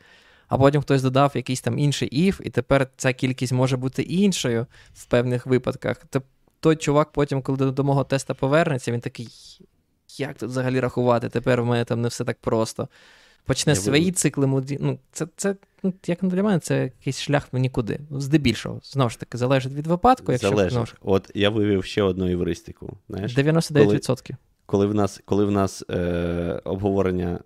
S2: а потім хтось додав якийсь там інший if, і тепер ця кількість може бути іншою в певних випадках, то той чувак потім, коли до мого теста повернеться, він такий. Як тут взагалі рахувати? Тепер в мене там не все так просто почне я свої буду. цикли моді. Ну, це, це, ну, як для мене, це якийсь шлях в нікуди. Здебільшого, знову ж таки, залежить від випадку. Якщо,
S1: залежить. Знову От я вивів ще одну євристику. Знаєш?
S2: 99%. Коли,
S1: коли в нас коли в нас е, обговорення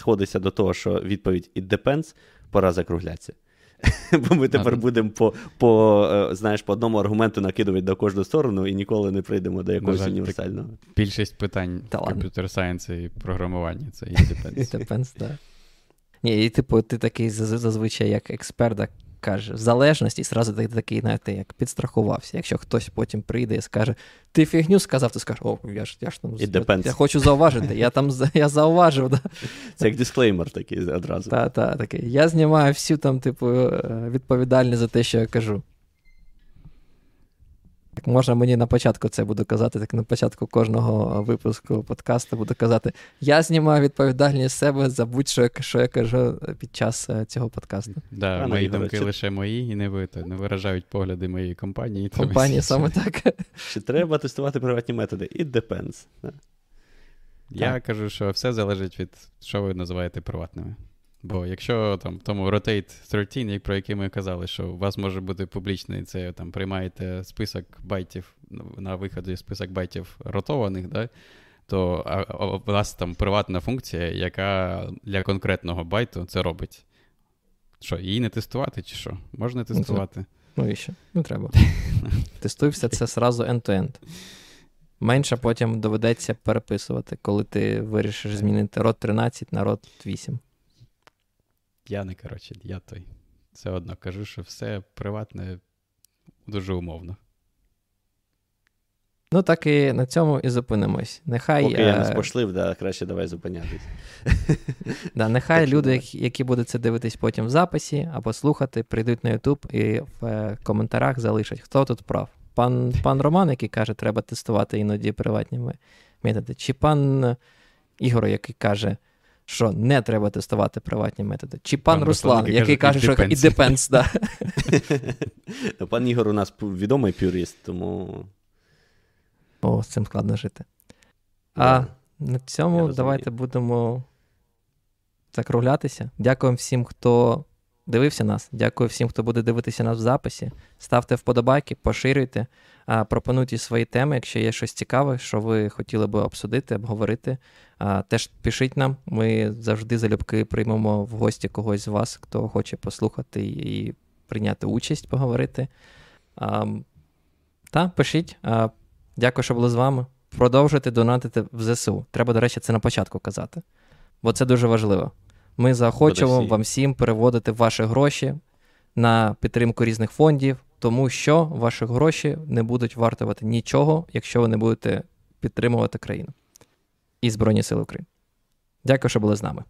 S1: сходиться до того, що відповідь «it depends», пора закруглятися. Бо ми тепер будемо по по, е, знаєш, по одному аргументу накидувати до кожну сторону і ніколи не прийдемо до якогось жаль, універсального.
S3: Більшість питань комп'ютер сайенсу і програмування це і depends.
S2: depends, так. Ні, і типу, ти такий зазвичай як експерт, каже, залежність, і зразу ти такий, знаєте, як підстрахувався. Якщо хтось потім прийде і скаже, ти фігню сказав, ти скажеш, о, я ж я ж там я хочу зауважити, я там я зауважив. Да?
S1: Це як дисклеймер такий одразу.
S2: Так, так, такий. Я знімаю всю там, типу, е, відповідальність за те, що я кажу. Так можна мені на початку це буду казати, так на початку кожного випуску подкасту буду казати: я знімаю відповідальність себе за будь-що, що я кажу під час е, цього подкасту.
S3: Да, Мої думки чи... лише мої і не ви, не виражають погляди моєї компанії.
S2: Компанії саме так.
S1: Чи треба тестувати приватні методи? It depends.
S3: Я так. кажу, що все залежить від що ви називаєте приватними. Бо якщо там в тому Rotate 13, про який ми казали, що у вас може бути публічний, це там приймаєте список байтів на виході список байтів ротованих, да, то а, а, у вас там приватна функція, яка для конкретного байту це робить. Що, її не тестувати, чи що? Можна ну, тестувати?
S2: Ну, і що? Не треба. Тестуй все це зразу end-to-end. Менше потім доведеться переписувати, коли ти вирішиш змінити рот 13 на рот 8.
S3: Я не коротше, я той. Все одно кажу, що все приватне дуже умовно.
S2: Ну, так і на цьому і зупинимось. Нехай,
S1: Поки я не
S2: е,
S1: спошлив, да, краще давай зупинятись.
S2: Да, нехай
S1: Так
S2: люди,
S1: давай.
S2: які- які будуть це дивитись потім в записі або слухати, прийдуть на YouTube і в е, коментарях залишать, хто тут прав. Пан, пан Роман, який каже, треба тестувати іноді приватні методи, чи пан Ігор, який каже, що не треба тестувати приватні методи, чи пан,
S3: Пан
S2: Руслан,
S3: Руслан,
S2: який,
S3: який
S2: каже, що
S3: і
S2: депенс, depends, да.
S1: Пан Ігор у нас відомий пюрист, тому.
S2: О, з цим складно жити. А на цьому давайте будемо закруглятися. Дякуємо всім, хто дивився нас. Дякую всім, хто буде дивитися нас в записі. Ставте вподобайки, поширюйте, пропонуйте свої теми, якщо є щось цікаве, що ви хотіли би обсудити, обговорити. Теж пишіть нам. Ми завжди залюбки приймемо в гості когось з вас, хто хоче послухати і прийняти участь, поговорити. Та, пишіть. Дякую, що були з вами. Продовжуйте донатити в ЗСУ. Треба, до речі, це на початку казати. Бо це дуже важливо. Ми заохочуємо вам всім переводити ваші гроші на підтримку різних фондів, тому що ваші гроші не будуть вартувати нічого, якщо ви не будете підтримувати країну і Збройні Сили України. Дякую, що були з нами.